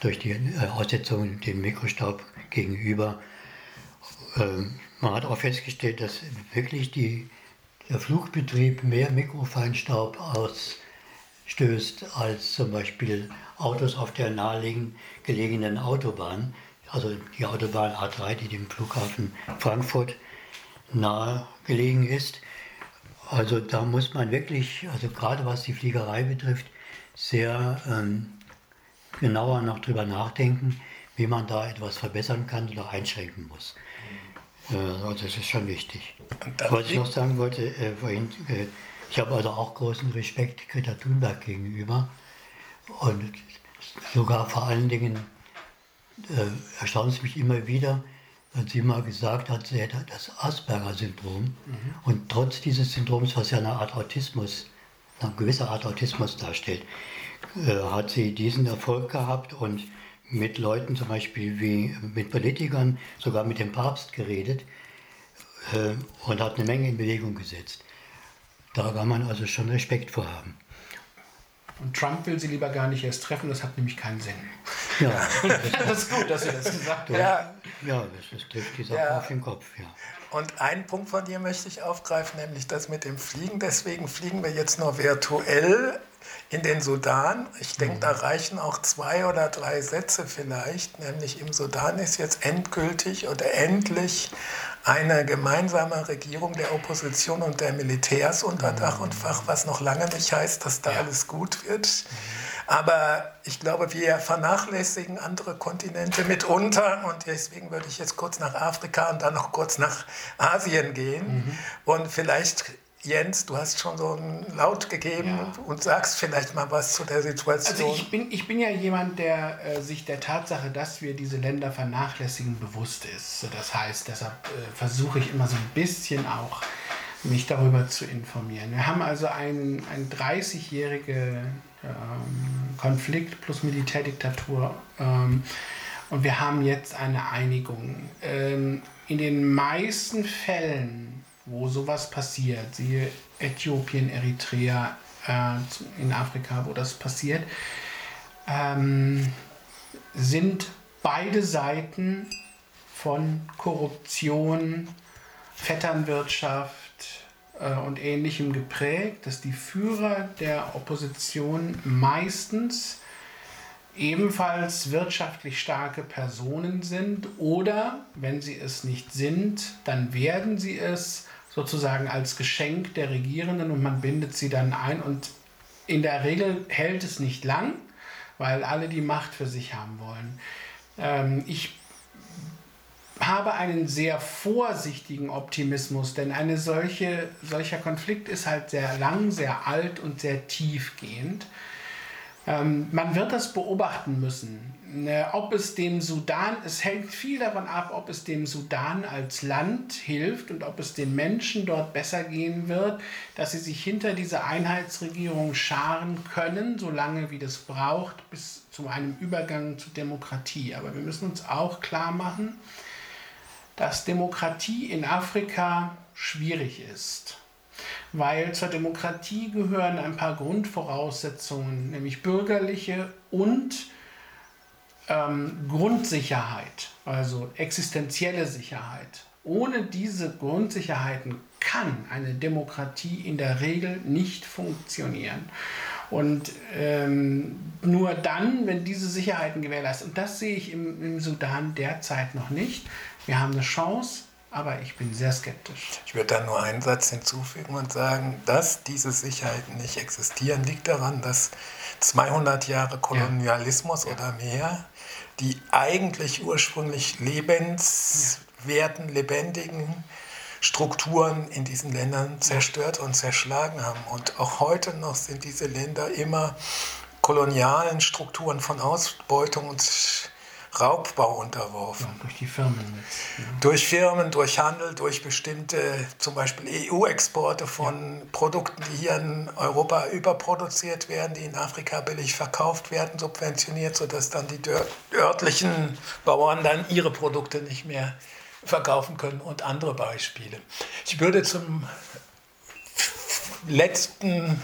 durch die äh, Aussetzung dem Mikrostaub gegenüber. Ähm, man hat auch festgestellt, dass wirklich die, der Flugbetrieb mehr Mikrofeinstaub ausstößt als zum Beispiel Autos auf der nahegelegenen Autobahn, also die Autobahn A3, die dem Flughafen Frankfurt nahe gelegen ist. Also da muss man wirklich, also gerade was die Fliegerei betrifft, sehr ähm, genauer noch drüber nachdenken, wie man da etwas verbessern kann oder einschränken muss. Äh, also das ist schon wichtig. Was ich noch sagen wollte, äh, vorhin, äh, ich habe also auch großen Respekt Greta Thunberg gegenüber und sogar vor allen Dingen äh, erstaunt es mich immer wieder, als sie mal gesagt hat, sie hätte das Asperger-Syndrom. Mhm. Und trotz dieses Syndroms, was ja eine Art Autismus, eine gewisse Art Autismus darstellt, äh, hat sie diesen Erfolg gehabt und mit Leuten zum Beispiel wie mit Politikern, sogar mit dem Papst geredet äh, und hat eine Menge in Bewegung gesetzt. Da kann man also schon Respekt vor haben. Und Trump will sie lieber gar nicht erst treffen, das hat nämlich keinen Sinn. Ja, [LAUGHS] das ist gut, dass Sie das gesagt haben. Ja, ja das trifft die Sache ja. auf den Kopf. Ja. Und einen Punkt von dir möchte ich aufgreifen, nämlich das mit dem Fliegen. Deswegen fliegen wir jetzt nur virtuell in den Sudan. Ich denke, mhm. da reichen auch zwei oder drei Sätze vielleicht. Nämlich im Sudan ist jetzt endgültig oder endlich eine gemeinsame Regierung der Opposition und der Militärs unter Dach und Fach, was noch lange nicht heißt, dass da ja. alles gut wird. Aber ich glaube, wir vernachlässigen andere Kontinente mitunter und deswegen würde ich jetzt kurz nach Afrika und dann noch kurz nach Asien gehen. Mhm. Und vielleicht Jens, du hast schon so einen Laut gegeben ja. und sagst vielleicht mal was zu der Situation. Also ich bin, ich bin ja jemand, der äh, sich der Tatsache, dass wir diese Länder vernachlässigen, bewusst ist. Das heißt, deshalb äh, versuche ich immer so ein bisschen auch mich darüber zu informieren. Wir haben also einen, einen 30-jährigen ähm, Konflikt plus Militärdiktatur ähm, und wir haben jetzt eine Einigung. Ähm, in den meisten Fällen, wo sowas passiert, siehe Äthiopien, Eritrea, äh, in Afrika, wo das passiert, ähm, sind beide Seiten von Korruption, Vetternwirtschaft äh, und ähnlichem geprägt, dass die Führer der Opposition meistens ebenfalls wirtschaftlich starke Personen sind oder, wenn sie es nicht sind, dann werden sie es sozusagen als Geschenk der Regierenden und man bindet sie dann ein und in der Regel hält es nicht lang, weil alle die Macht für sich haben wollen. Ähm, ich habe einen sehr vorsichtigen Optimismus, denn eine solche, solcher Konflikt ist halt sehr lang, sehr alt und sehr tiefgehend. Ähm, man wird das beobachten müssen. Äh, ob es dem Sudan, es hängt viel davon ab, ob es dem Sudan als Land hilft und ob es den Menschen dort besser gehen wird, dass sie sich hinter diese Einheitsregierung scharen können, solange wie das braucht, bis zu einem Übergang zur Demokratie. Aber wir müssen uns auch klar machen, dass Demokratie in Afrika schwierig ist weil zur Demokratie gehören ein paar Grundvoraussetzungen, nämlich bürgerliche und ähm, Grundsicherheit, also existenzielle Sicherheit. Ohne diese Grundsicherheiten kann eine Demokratie in der Regel nicht funktionieren. Und ähm, nur dann, wenn diese Sicherheiten gewährleistet, und das sehe ich im, im Sudan derzeit noch nicht, wir haben eine Chance, aber ich bin sehr skeptisch. Ich würde da nur einen Satz hinzufügen und sagen, dass diese Sicherheiten nicht existieren, liegt daran, dass 200 Jahre Kolonialismus ja. oder mehr die eigentlich ursprünglich lebenswerten, lebendigen Strukturen in diesen Ländern zerstört und zerschlagen haben. Und auch heute noch sind diese Länder immer kolonialen Strukturen von Ausbeutung und Raubbau unterworfen. Ja, durch die Firmen. Jetzt, ja. Durch Firmen, durch Handel, durch bestimmte zum Beispiel EU-Exporte von ja. Produkten, die hier in Europa überproduziert werden, die in Afrika billig verkauft werden, subventioniert, sodass dann die örtlichen Bauern dann ihre Produkte nicht mehr verkaufen können und andere Beispiele. Ich würde zum letzten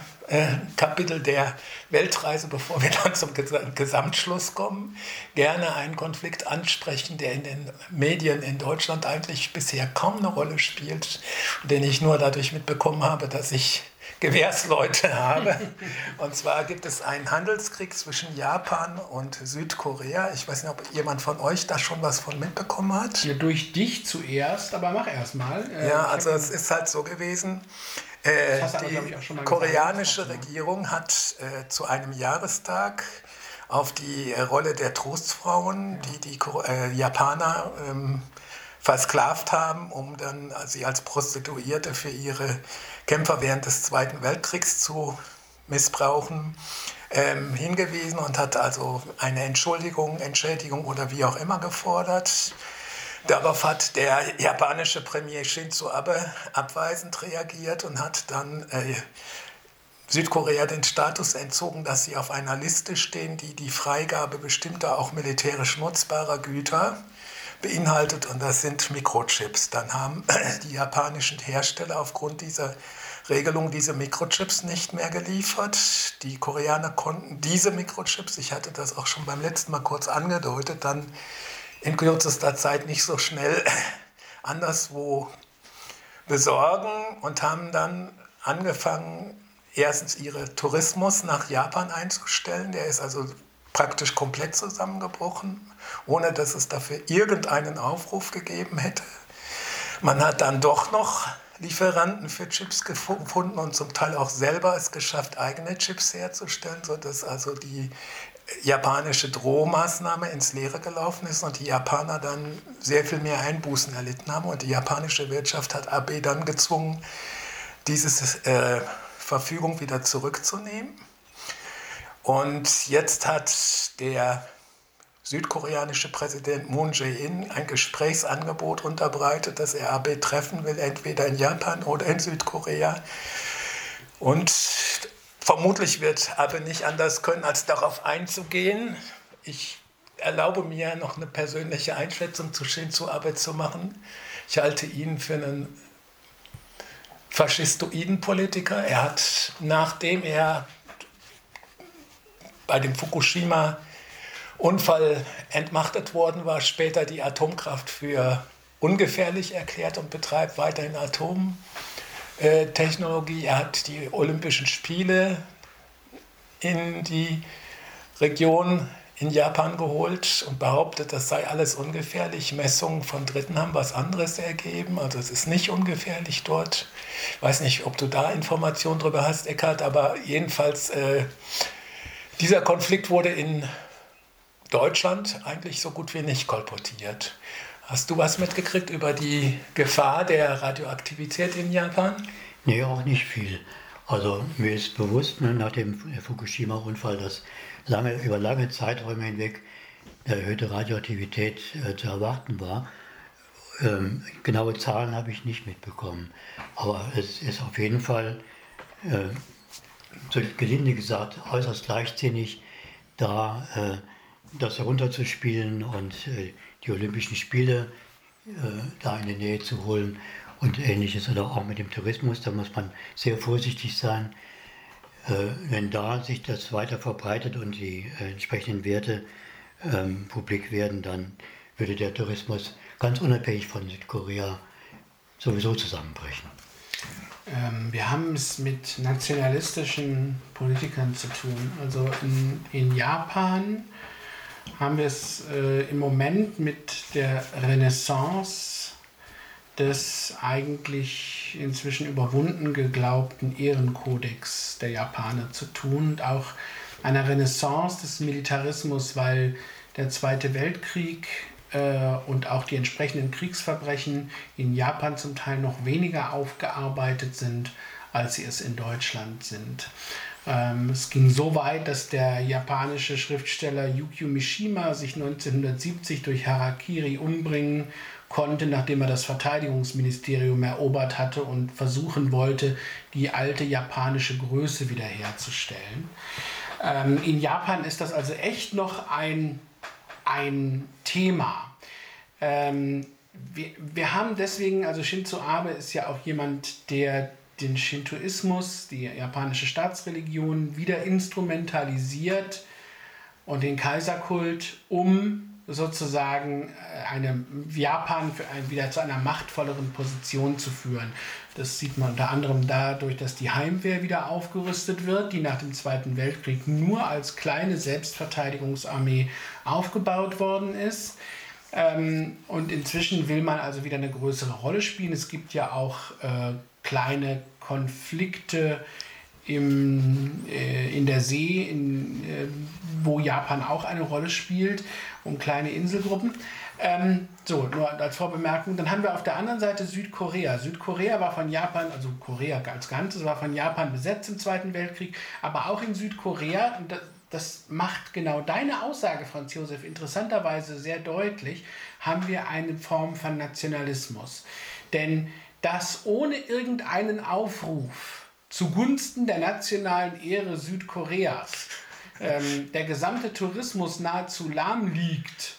Kapitel der Weltreise, bevor wir [LAUGHS] dann zum Gesamtschluss kommen, gerne einen Konflikt ansprechen, der in den Medien in Deutschland eigentlich bisher kaum eine Rolle spielt, den ich nur dadurch mitbekommen habe, dass ich Gewehrsleute [LAUGHS] habe. Und zwar gibt es einen Handelskrieg zwischen Japan und Südkorea. Ich weiß nicht, ob jemand von euch da schon was von mitbekommen hat. Ja, durch dich zuerst, aber mach erst mal. Äh, ja, also es ist halt so gewesen. Äh, die koreanische Regierung hat äh, zu einem Jahrestag auf die äh, Rolle der Trostfrauen, die die äh, Japaner ähm, versklavt haben, um dann äh, sie als Prostituierte für ihre Kämpfer während des Zweiten Weltkriegs zu missbrauchen, ähm, hingewiesen und hat also eine Entschuldigung, Entschädigung oder wie auch immer gefordert. Darauf hat der japanische Premier Shinzo Abe abweisend reagiert und hat dann äh, Südkorea den Status entzogen, dass sie auf einer Liste stehen, die die Freigabe bestimmter auch militärisch nutzbarer Güter beinhaltet und das sind Mikrochips. Dann haben die japanischen Hersteller aufgrund dieser Regelung diese Mikrochips nicht mehr geliefert. Die Koreaner konnten diese Mikrochips, ich hatte das auch schon beim letzten Mal kurz angedeutet, dann in kürzester Zeit nicht so schnell [LAUGHS] anderswo besorgen und haben dann angefangen, erstens ihre Tourismus nach Japan einzustellen. Der ist also praktisch komplett zusammengebrochen, ohne dass es dafür irgendeinen Aufruf gegeben hätte. Man hat dann doch noch Lieferanten für Chips gefunden und zum Teil auch selber es geschafft, eigene Chips herzustellen, sodass also die japanische Drohmaßnahme ins Leere gelaufen ist und die Japaner dann sehr viel mehr Einbußen erlitten haben. Und die japanische Wirtschaft hat Abe dann gezwungen, diese äh, Verfügung wieder zurückzunehmen. Und jetzt hat der südkoreanische Präsident Moon Jae-in ein Gesprächsangebot unterbreitet, dass er Abe treffen will, entweder in Japan oder in Südkorea. Und vermutlich wird Abe nicht anders können, als darauf einzugehen. Ich erlaube mir noch eine persönliche Einschätzung zu Shinzo Abe zu machen. Ich halte ihn für einen faschistoiden Politiker. Er hat, nachdem er bei dem Fukushima-Unfall entmachtet worden war, später die Atomkraft für ungefährlich erklärt und betreibt weiterhin Atomtechnologie. Er hat die Olympischen Spiele in die Region in Japan geholt und behauptet, das sei alles ungefährlich. Messungen von Dritten haben was anderes ergeben. Also es ist nicht ungefährlich dort. Ich weiß nicht, ob du da Informationen darüber hast, Eckhard, aber jedenfalls, äh, dieser Konflikt wurde in Deutschland eigentlich so gut wie nicht kolportiert. Hast du was mitgekriegt über die Gefahr der Radioaktivität in Japan? Nee, auch nicht viel. Also mir ist bewusst ne, nach dem Fukushima-Unfall, dass lange, über lange Zeiträume hinweg erhöhte Radioaktivität äh, zu erwarten war. Ähm, genaue Zahlen habe ich nicht mitbekommen, aber es ist auf jeden Fall, äh, so gelinde gesagt, äußerst leichtsinnig, da äh, das herunterzuspielen und äh, die Olympischen Spiele äh, da in die Nähe zu holen und ähnliches oder auch mit dem Tourismus, da muss man sehr vorsichtig sein. Äh, wenn da sich das weiter verbreitet und die äh, entsprechenden Werte ähm, publik werden, dann würde der Tourismus ganz unabhängig von Südkorea sowieso zusammenbrechen. Ähm, wir haben es mit nationalistischen Politikern zu tun. Also in, in Japan haben wir es äh, im Moment mit der Renaissance des eigentlich inzwischen überwunden geglaubten Ehrenkodex der Japaner zu tun und auch einer Renaissance des Militarismus, weil der Zweite Weltkrieg äh, und auch die entsprechenden Kriegsverbrechen in Japan zum Teil noch weniger aufgearbeitet sind, als sie es in Deutschland sind. Ähm, es ging so weit, dass der japanische Schriftsteller Yukio Mishima sich 1970 durch Harakiri umbringen konnte, nachdem er das Verteidigungsministerium erobert hatte und versuchen wollte, die alte japanische Größe wiederherzustellen. Ähm, in Japan ist das also echt noch ein, ein Thema. Ähm, wir, wir haben deswegen, also Shinzo Abe ist ja auch jemand, der den Shintoismus, die japanische Staatsreligion, wieder instrumentalisiert und den Kaiserkult, um sozusagen äh, eine Japan wieder zu einer machtvolleren Position zu führen. Das sieht man unter anderem dadurch, dass die Heimwehr wieder aufgerüstet wird, die nach dem Zweiten Weltkrieg nur als kleine Selbstverteidigungsarmee aufgebaut worden ist. Ähm, und inzwischen will man also wieder eine größere Rolle spielen. Es gibt ja auch äh, kleine Konflikte im, äh, in der See, in, äh, wo Japan auch eine Rolle spielt, um kleine Inselgruppen. Ähm, so, nur als Vorbemerkung. Dann haben wir auf der anderen Seite Südkorea. Südkorea war von Japan, also Korea als Ganzes war von Japan besetzt im Zweiten Weltkrieg, aber auch in Südkorea, das, das macht genau deine Aussage, Franz Josef, interessanterweise sehr deutlich, haben wir eine Form von Nationalismus. Denn das ohne irgendeinen Aufruf zugunsten der nationalen Ehre Südkoreas ähm, der gesamte Tourismus nahezu lahm liegt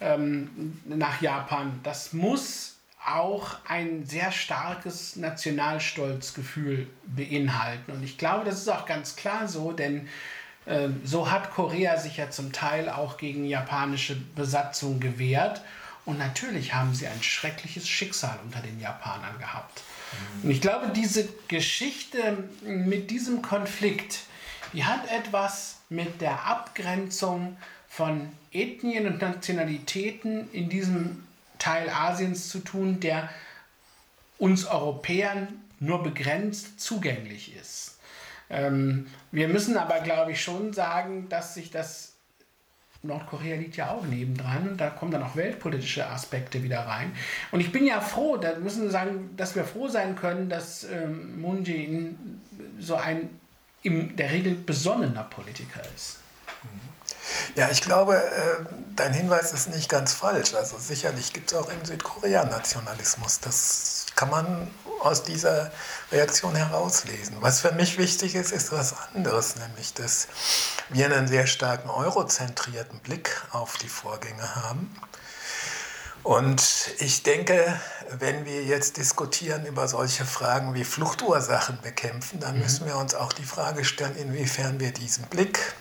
ähm, nach Japan, das muss auch ein sehr starkes Nationalstolzgefühl beinhalten. Und ich glaube, das ist auch ganz klar so, denn äh, so hat Korea sich ja zum Teil auch gegen japanische Besatzung gewehrt. Und natürlich haben sie ein schreckliches Schicksal unter den Japanern gehabt. Und ich glaube, diese Geschichte mit diesem Konflikt, die hat etwas mit der Abgrenzung von Ethnien und Nationalitäten in diesem Teil Asiens zu tun, der uns Europäern nur begrenzt zugänglich ist. Ähm, wir müssen aber, glaube ich, schon sagen, dass sich das Nordkorea liegt ja auch nebendran und da kommen dann auch weltpolitische Aspekte wieder rein. Und ich bin ja froh, da müssen wir sagen, dass wir froh sein können, dass ähm, Moon Jae-in so ein in der Regel besonnener Politiker ist. Ja, ich glaube, äh, dein Hinweis ist nicht ganz falsch. Also sicherlich gibt es auch in Südkorea Nationalismus. Das kann man aus dieser Reaktion herauslesen. Was für mich wichtig ist, ist was anderes, nämlich dass wir einen sehr starken eurozentrierten Blick auf die Vorgänge haben. Und ich denke, wenn wir jetzt diskutieren über solche Fragen wie Fluchtursachen bekämpfen, dann mhm. müssen wir uns auch die Frage stellen, inwiefern wir diesen Blick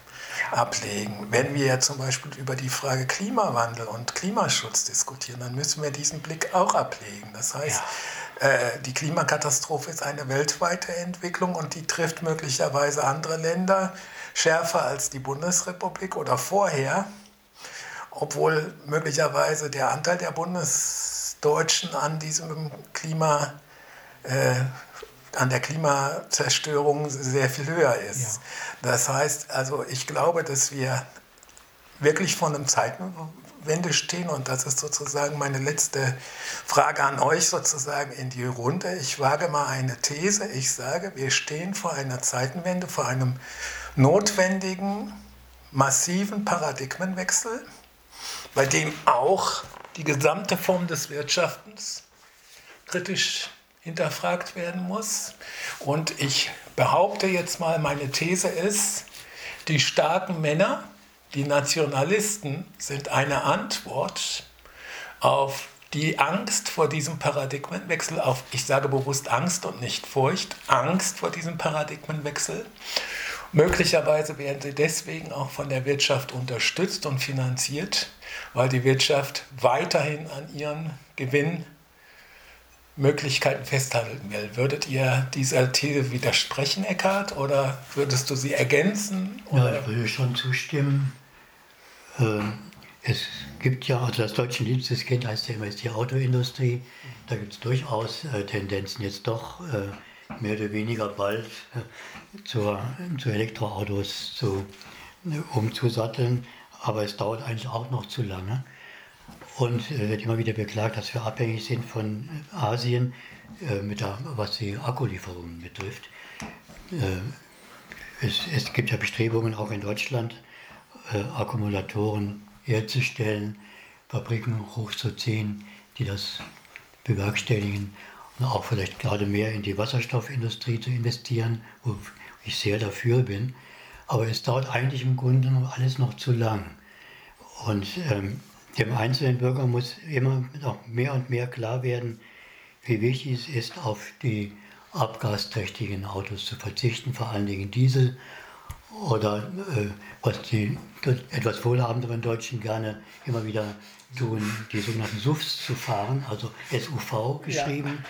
ablegen. Wenn wir zum Beispiel über die Frage Klimawandel und Klimaschutz diskutieren, dann müssen wir diesen Blick auch ablegen. Das heißt, ja äh, die Klimakatastrophe ist eine weltweite Entwicklung und die trifft möglicherweise andere Länder schärfer als die Bundesrepublik oder vorher, obwohl möglicherweise der Anteil der Bundesdeutschen an diesem Klima, äh, an der Klimazerstörung sehr viel höher ist. Ja. Das heißt, also ich glaube, dass wir wirklich von einem Zeiten, Wende stehen. Und das ist sozusagen meine letzte Frage an euch sozusagen in die Runde. Ich wage mal eine These. Ich sage, wir stehen vor einer Zeitenwende, vor einem notwendigen, massiven Paradigmenwechsel, bei dem auch die gesamte Form des Wirtschaftens kritisch hinterfragt werden muss. Und ich behaupte jetzt mal, meine These ist, die starken Männer, die Nationalisten sind eine Antwort auf die Angst vor diesem Paradigmenwechsel, auf, ich sage bewusst Angst und nicht Furcht, Angst vor diesem Paradigmenwechsel. Möglicherweise werden sie deswegen auch von der Wirtschaft unterstützt und finanziert, weil die Wirtschaft weiterhin an ihren Gewinnmöglichkeiten festhalten will. Würdet ihr dieser These widersprechen, Eckhard, oder würdest du sie ergänzen? Oder? Ja, ich würde schon zustimmen. Ähm, es gibt ja, also das deutsche liebstes Kind heißt ja immer ist die Autoindustrie. Da gibt es durchaus äh, Tendenzen jetzt doch äh, mehr oder weniger bald äh, zur, zu Elektroautos zu, umzusatteln. Aber es dauert eigentlich auch noch zu lange. Und äh, wird immer wieder beklagt, dass wir abhängig sind von Asien, äh, mit der, was die Akkulieferungen betrifft. Äh, es, es gibt ja Bestrebungen auch in Deutschland, äh, Akkumulatoren herzustellen, Fabriken hochzuziehen, die das bewerkstelligen und auch vielleicht gerade mehr in die Wasserstoffindustrie zu investieren, wo ich sehr dafür bin. Aber es dauert eigentlich im Grunde noch alles noch zu lang. Und ähm, dem einzelnen Bürger muss immer noch mehr und mehr klar werden, wie wichtig es ist, auf die abgasträchtigen Autos zu verzichten, vor allen Dingen Diesel oder äh, was die etwas wohlhabenderen Deutschen gerne immer wieder tun, die sogenannten SUVs zu fahren, also SUV geschrieben.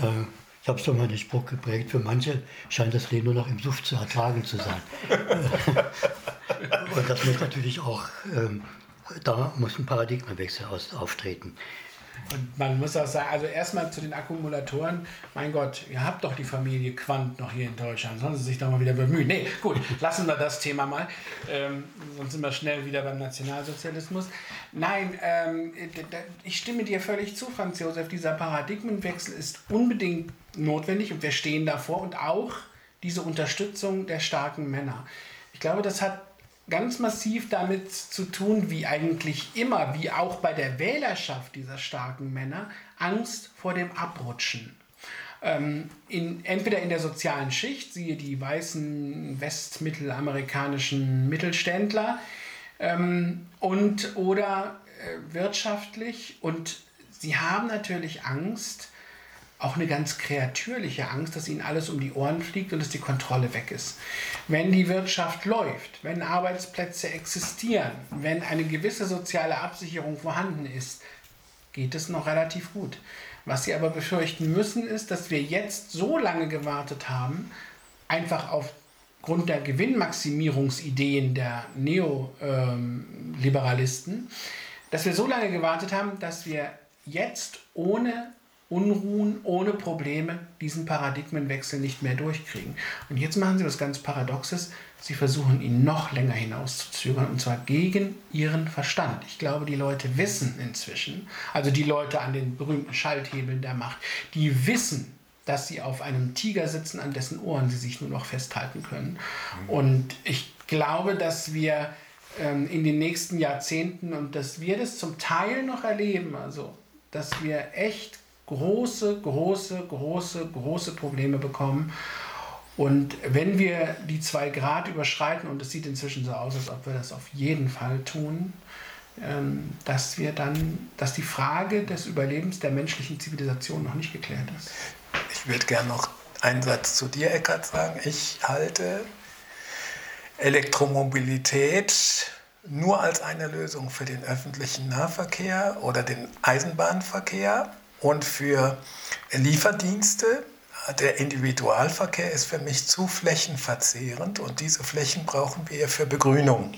Ja. Äh, ich habe es doch mal den Spruch geprägt, für manche scheint das Leben nur noch im SUV zu ertragen zu sein. [LAUGHS] Und das muss natürlich auch, ähm, da muss ein Paradigmenwechsel auftreten. Und man muss auch sagen, also erstmal zu den Akkumulatoren, mein Gott, ihr habt doch die Familie Quant noch hier in Deutschland, sollen sie sich doch mal wieder bemühen. Nee, gut, [LAUGHS] lassen wir das Thema mal, ähm, sonst sind wir schnell wieder beim Nationalsozialismus. Nein, ähm, ich stimme dir völlig zu, Franz Josef, dieser Paradigmenwechsel ist unbedingt notwendig und wir stehen davor und auch diese Unterstützung der starken Männer. Ich glaube, das hat ganz massiv damit zu tun, wie eigentlich immer, wie auch bei der Wählerschaft dieser starken Männer, Angst vor dem Abrutschen. Ähm, in, entweder in der sozialen Schicht, siehe die weißen westmittelamerikanischen Mittelständler, ähm, und oder äh, wirtschaftlich. Und sie haben natürlich Angst, auch eine ganz kreatürliche Angst, dass ihnen alles um die Ohren fliegt und dass die Kontrolle weg ist. Wenn die Wirtschaft läuft, wenn Arbeitsplätze existieren, wenn eine gewisse soziale Absicherung vorhanden ist, geht es noch relativ gut. Was sie aber befürchten müssen, ist, dass wir jetzt so lange gewartet haben, einfach aufgrund der Gewinnmaximierungsideen der Neoliberalisten, dass wir so lange gewartet haben, dass wir jetzt ohne Unruhen ohne Probleme diesen Paradigmenwechsel nicht mehr durchkriegen. Und jetzt machen sie was ganz Paradoxes. Sie versuchen ihn noch länger hinauszuzögern und zwar gegen ihren Verstand. Ich glaube, die Leute wissen inzwischen, also die Leute an den berühmten Schalthebeln der Macht, die wissen, dass sie auf einem Tiger sitzen, an dessen Ohren sie sich nur noch festhalten können. Und ich glaube, dass wir ähm, in den nächsten Jahrzehnten und dass wir das zum Teil noch erleben, also dass wir echt große, große, große, große Probleme bekommen. Und wenn wir die zwei Grad überschreiten, und es sieht inzwischen so aus, als ob wir das auf jeden Fall tun, ähm, dass wir dann, dass die Frage des Überlebens der menschlichen Zivilisation noch nicht geklärt ist. Ich würde gerne noch einen Satz zu dir, Eckert, sagen. Ich halte Elektromobilität nur als eine Lösung für den öffentlichen Nahverkehr oder den Eisenbahnverkehr und für Lieferdienste. Der Individualverkehr ist für mich zu flächenverzehrend und diese Flächen brauchen wir für Begrünung.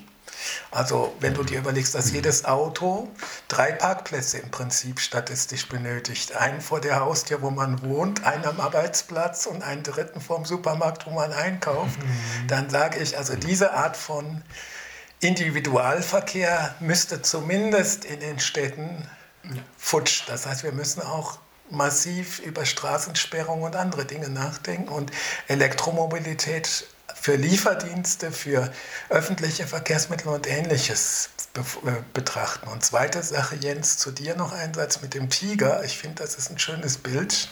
Also wenn du dir überlegst, dass jedes Auto drei Parkplätze im Prinzip statistisch benötigt. Einen vor der Haustür, wo man wohnt, einen am Arbeitsplatz und einen dritten vorm Supermarkt, wo man einkauft, mhm. dann sage ich, also diese Art von Individualverkehr müsste zumindest in den Städten futsch. Das heißt, wir müssen auch massiv über Straßensperrungen und andere Dinge nachdenken und Elektromobilität für Lieferdienste, für öffentliche Verkehrsmittel und ähnliches be äh, betrachten. Und zweite Sache, Jens, zu dir noch ein Satz mit dem Tiger. Ich finde, das ist ein schönes Bild.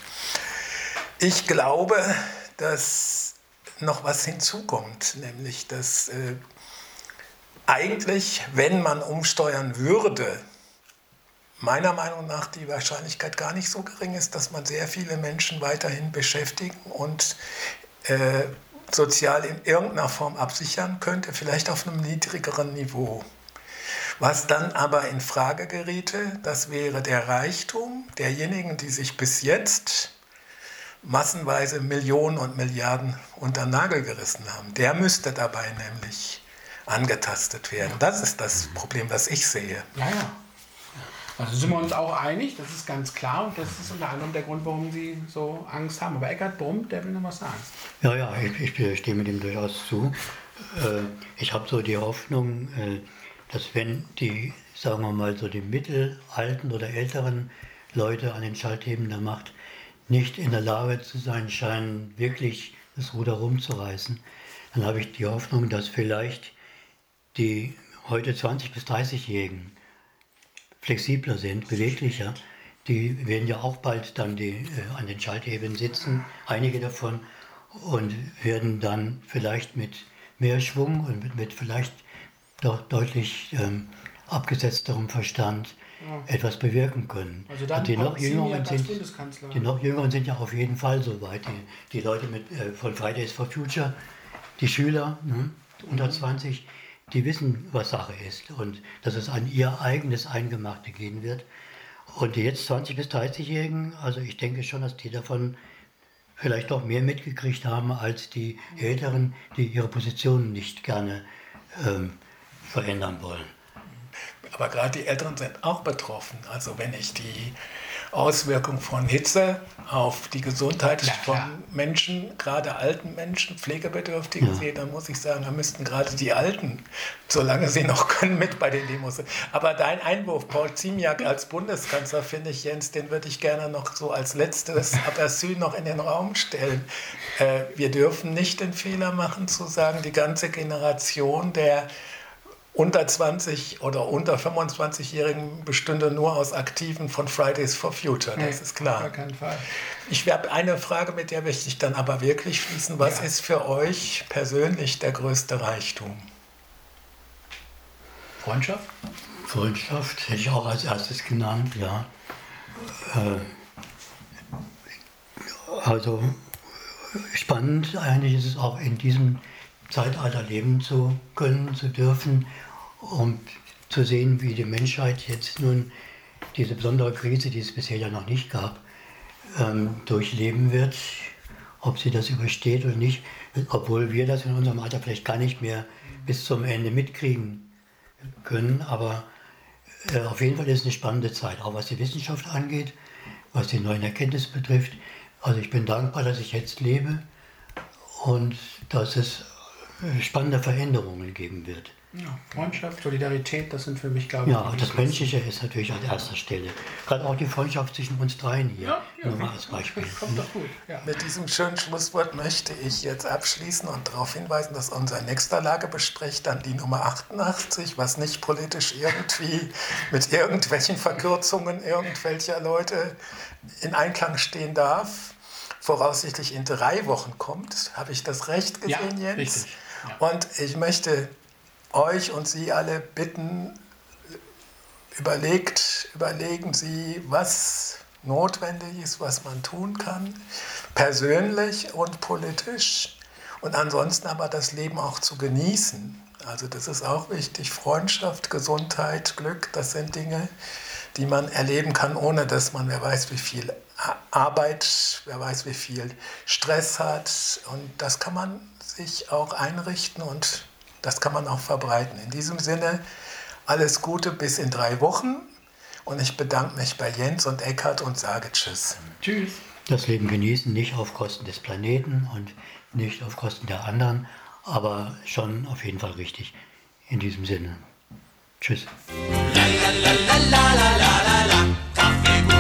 Ich glaube, dass noch was hinzukommt, nämlich dass äh, eigentlich, wenn man umsteuern würde, meiner Meinung nach die Wahrscheinlichkeit gar nicht so gering ist, dass man sehr viele Menschen weiterhin beschäftigen und äh, sozial in irgendeiner Form absichern könnte, vielleicht auf einem niedrigeren Niveau. Was dann aber in Frage geriete, das wäre der Reichtum derjenigen, die sich bis jetzt massenweise Millionen und Milliarden unter den Nagel gerissen haben. Der müsste dabei nämlich angetastet werden. Das ist das Problem, das ich sehe. Ja, ja. Also sind wir uns auch einig, das ist ganz klar und das ist unter anderem der Grund, warum Sie so Angst haben. Aber Eckhard Brummt, der will noch was sagen. Ja, ja, ich, ich mit ihm durchaus zu. Äh, ich habe so die Hoffnung, äh, dass wenn die, sagen wir mal, so die mittelalten oder älteren Leute an den Schaltheben der Macht nicht in der Lage zu sein scheinen, wirklich das Ruder rumzureißen, dann habe ich die Hoffnung, dass vielleicht die heute 20- bis 30-Jährigen flexibler sind, beweglicher, die werden ja auch bald dann die, äh, an den Schalthebeln sitzen, einige davon, und werden dann vielleicht mit mehr Schwung und mit, mit vielleicht doch deutlich ähm, abgesetzterem Verstand ja. etwas bewirken können. Also dann die noch, Jüngeren sind, die noch Jüngeren sind ja auf jeden Fall so weit. Die, die Leute mit, äh, von Fridays for Future, die Schüler ne, unter 20, mhm die wissen, was Sache ist und dass es an ihr eigenes Eingemachte gehen wird. Und die jetzt 20- bis 30-Jährigen, also ich denke schon, dass die davon vielleicht noch mehr mitgekriegt haben als die Älteren, die ihre Positionen nicht gerne ähm, verändern wollen. Aber gerade die Älteren sind auch betroffen. Also wenn ich die Auswirkungen von Hitze auf die Gesundheit ja, von Menschen, gerade alten Menschen, Pflegebedürftigen ja. sehe, dann muss ich sagen, da müssten gerade die Alten, solange sie noch können, mit bei den Demos. Aber dein Einwurf, Paul Ziemiak als Bundeskanzler, finde ich, Jens, den würde ich gerne noch so als letztes [LAUGHS] Aperçu noch in den Raum stellen. Äh, wir dürfen nicht den Fehler machen, zu sagen, die ganze Generation der unter 20 oder unter 25-Jährigen bestünde nur aus Aktiven von Fridays for Future. Das nee, ist klar. Auf keinen Fall. Ich habe eine Frage, mit der möchte ich dann aber wirklich schließen. Was ja. ist für euch persönlich der größte Reichtum? Freundschaft? Freundschaft hätte ich auch als erstes genannt, ja. Äh, also spannend eigentlich ist es auch in diesem Zeitalter leben zu können, zu dürfen um zu sehen, wie die Menschheit jetzt nun diese besondere Krise, die es bisher ja noch nicht gab, ähm, durchleben wird, ob sie das übersteht oder nicht, obwohl wir das in unserem Alter vielleicht gar nicht mehr bis zum Ende mitkriegen können. Aber äh, auf jeden Fall ist es eine spannende Zeit, auch was die Wissenschaft angeht, was die neuen Erkenntnisse betrifft. Also ich bin dankbar, dass ich jetzt lebe und dass es äh, spannende Veränderungen geben wird. Ja, Freundschaft, Solidarität, das sind für mich, glaube ich, Ja, das Menschliche ist natürlich an erster Stelle. Gerade auch die Freundschaft zwischen uns dreien hier. Ja, ja, Nur mal als Beispiel. Kommt doch gut. Ja. Mit diesem schönen Schlusswort möchte ich jetzt abschließen und darauf hinweisen, dass unser nächster Lagebesprech dann die Nummer 88, was nicht politisch irgendwie [LAUGHS] mit irgendwelchen Verkürzungen irgendwelcher Leute in Einklang stehen darf, voraussichtlich in drei Wochen kommt. Habe ich das recht gesehen, Ja, Jens? richtig. Ja. Und ich möchte euch und Sie alle bitten, überlegt, überlegen Sie, was notwendig ist, was man tun kann, persönlich und politisch. Und ansonsten aber das Leben auch zu genießen. Also das ist auch wichtig. Freundschaft, Gesundheit, Glück, das sind Dinge, die man erleben kann, ohne dass man, wer weiß, wie viel Arbeit, wer weiß, wie viel Stress hat. Und das kann man sich auch einrichten und das kann man auch verbreiten. In diesem Sinne, alles Gute bis in drei Wochen. Und ich bedanke mich bei Jens und Eckhard und sage Tschüss. Tschüss. Das Leben genießen, nicht auf Kosten des Planeten und nicht auf Kosten der anderen, aber schon auf jeden Fall richtig. In diesem Sinne. Tschüss. la la la la la la la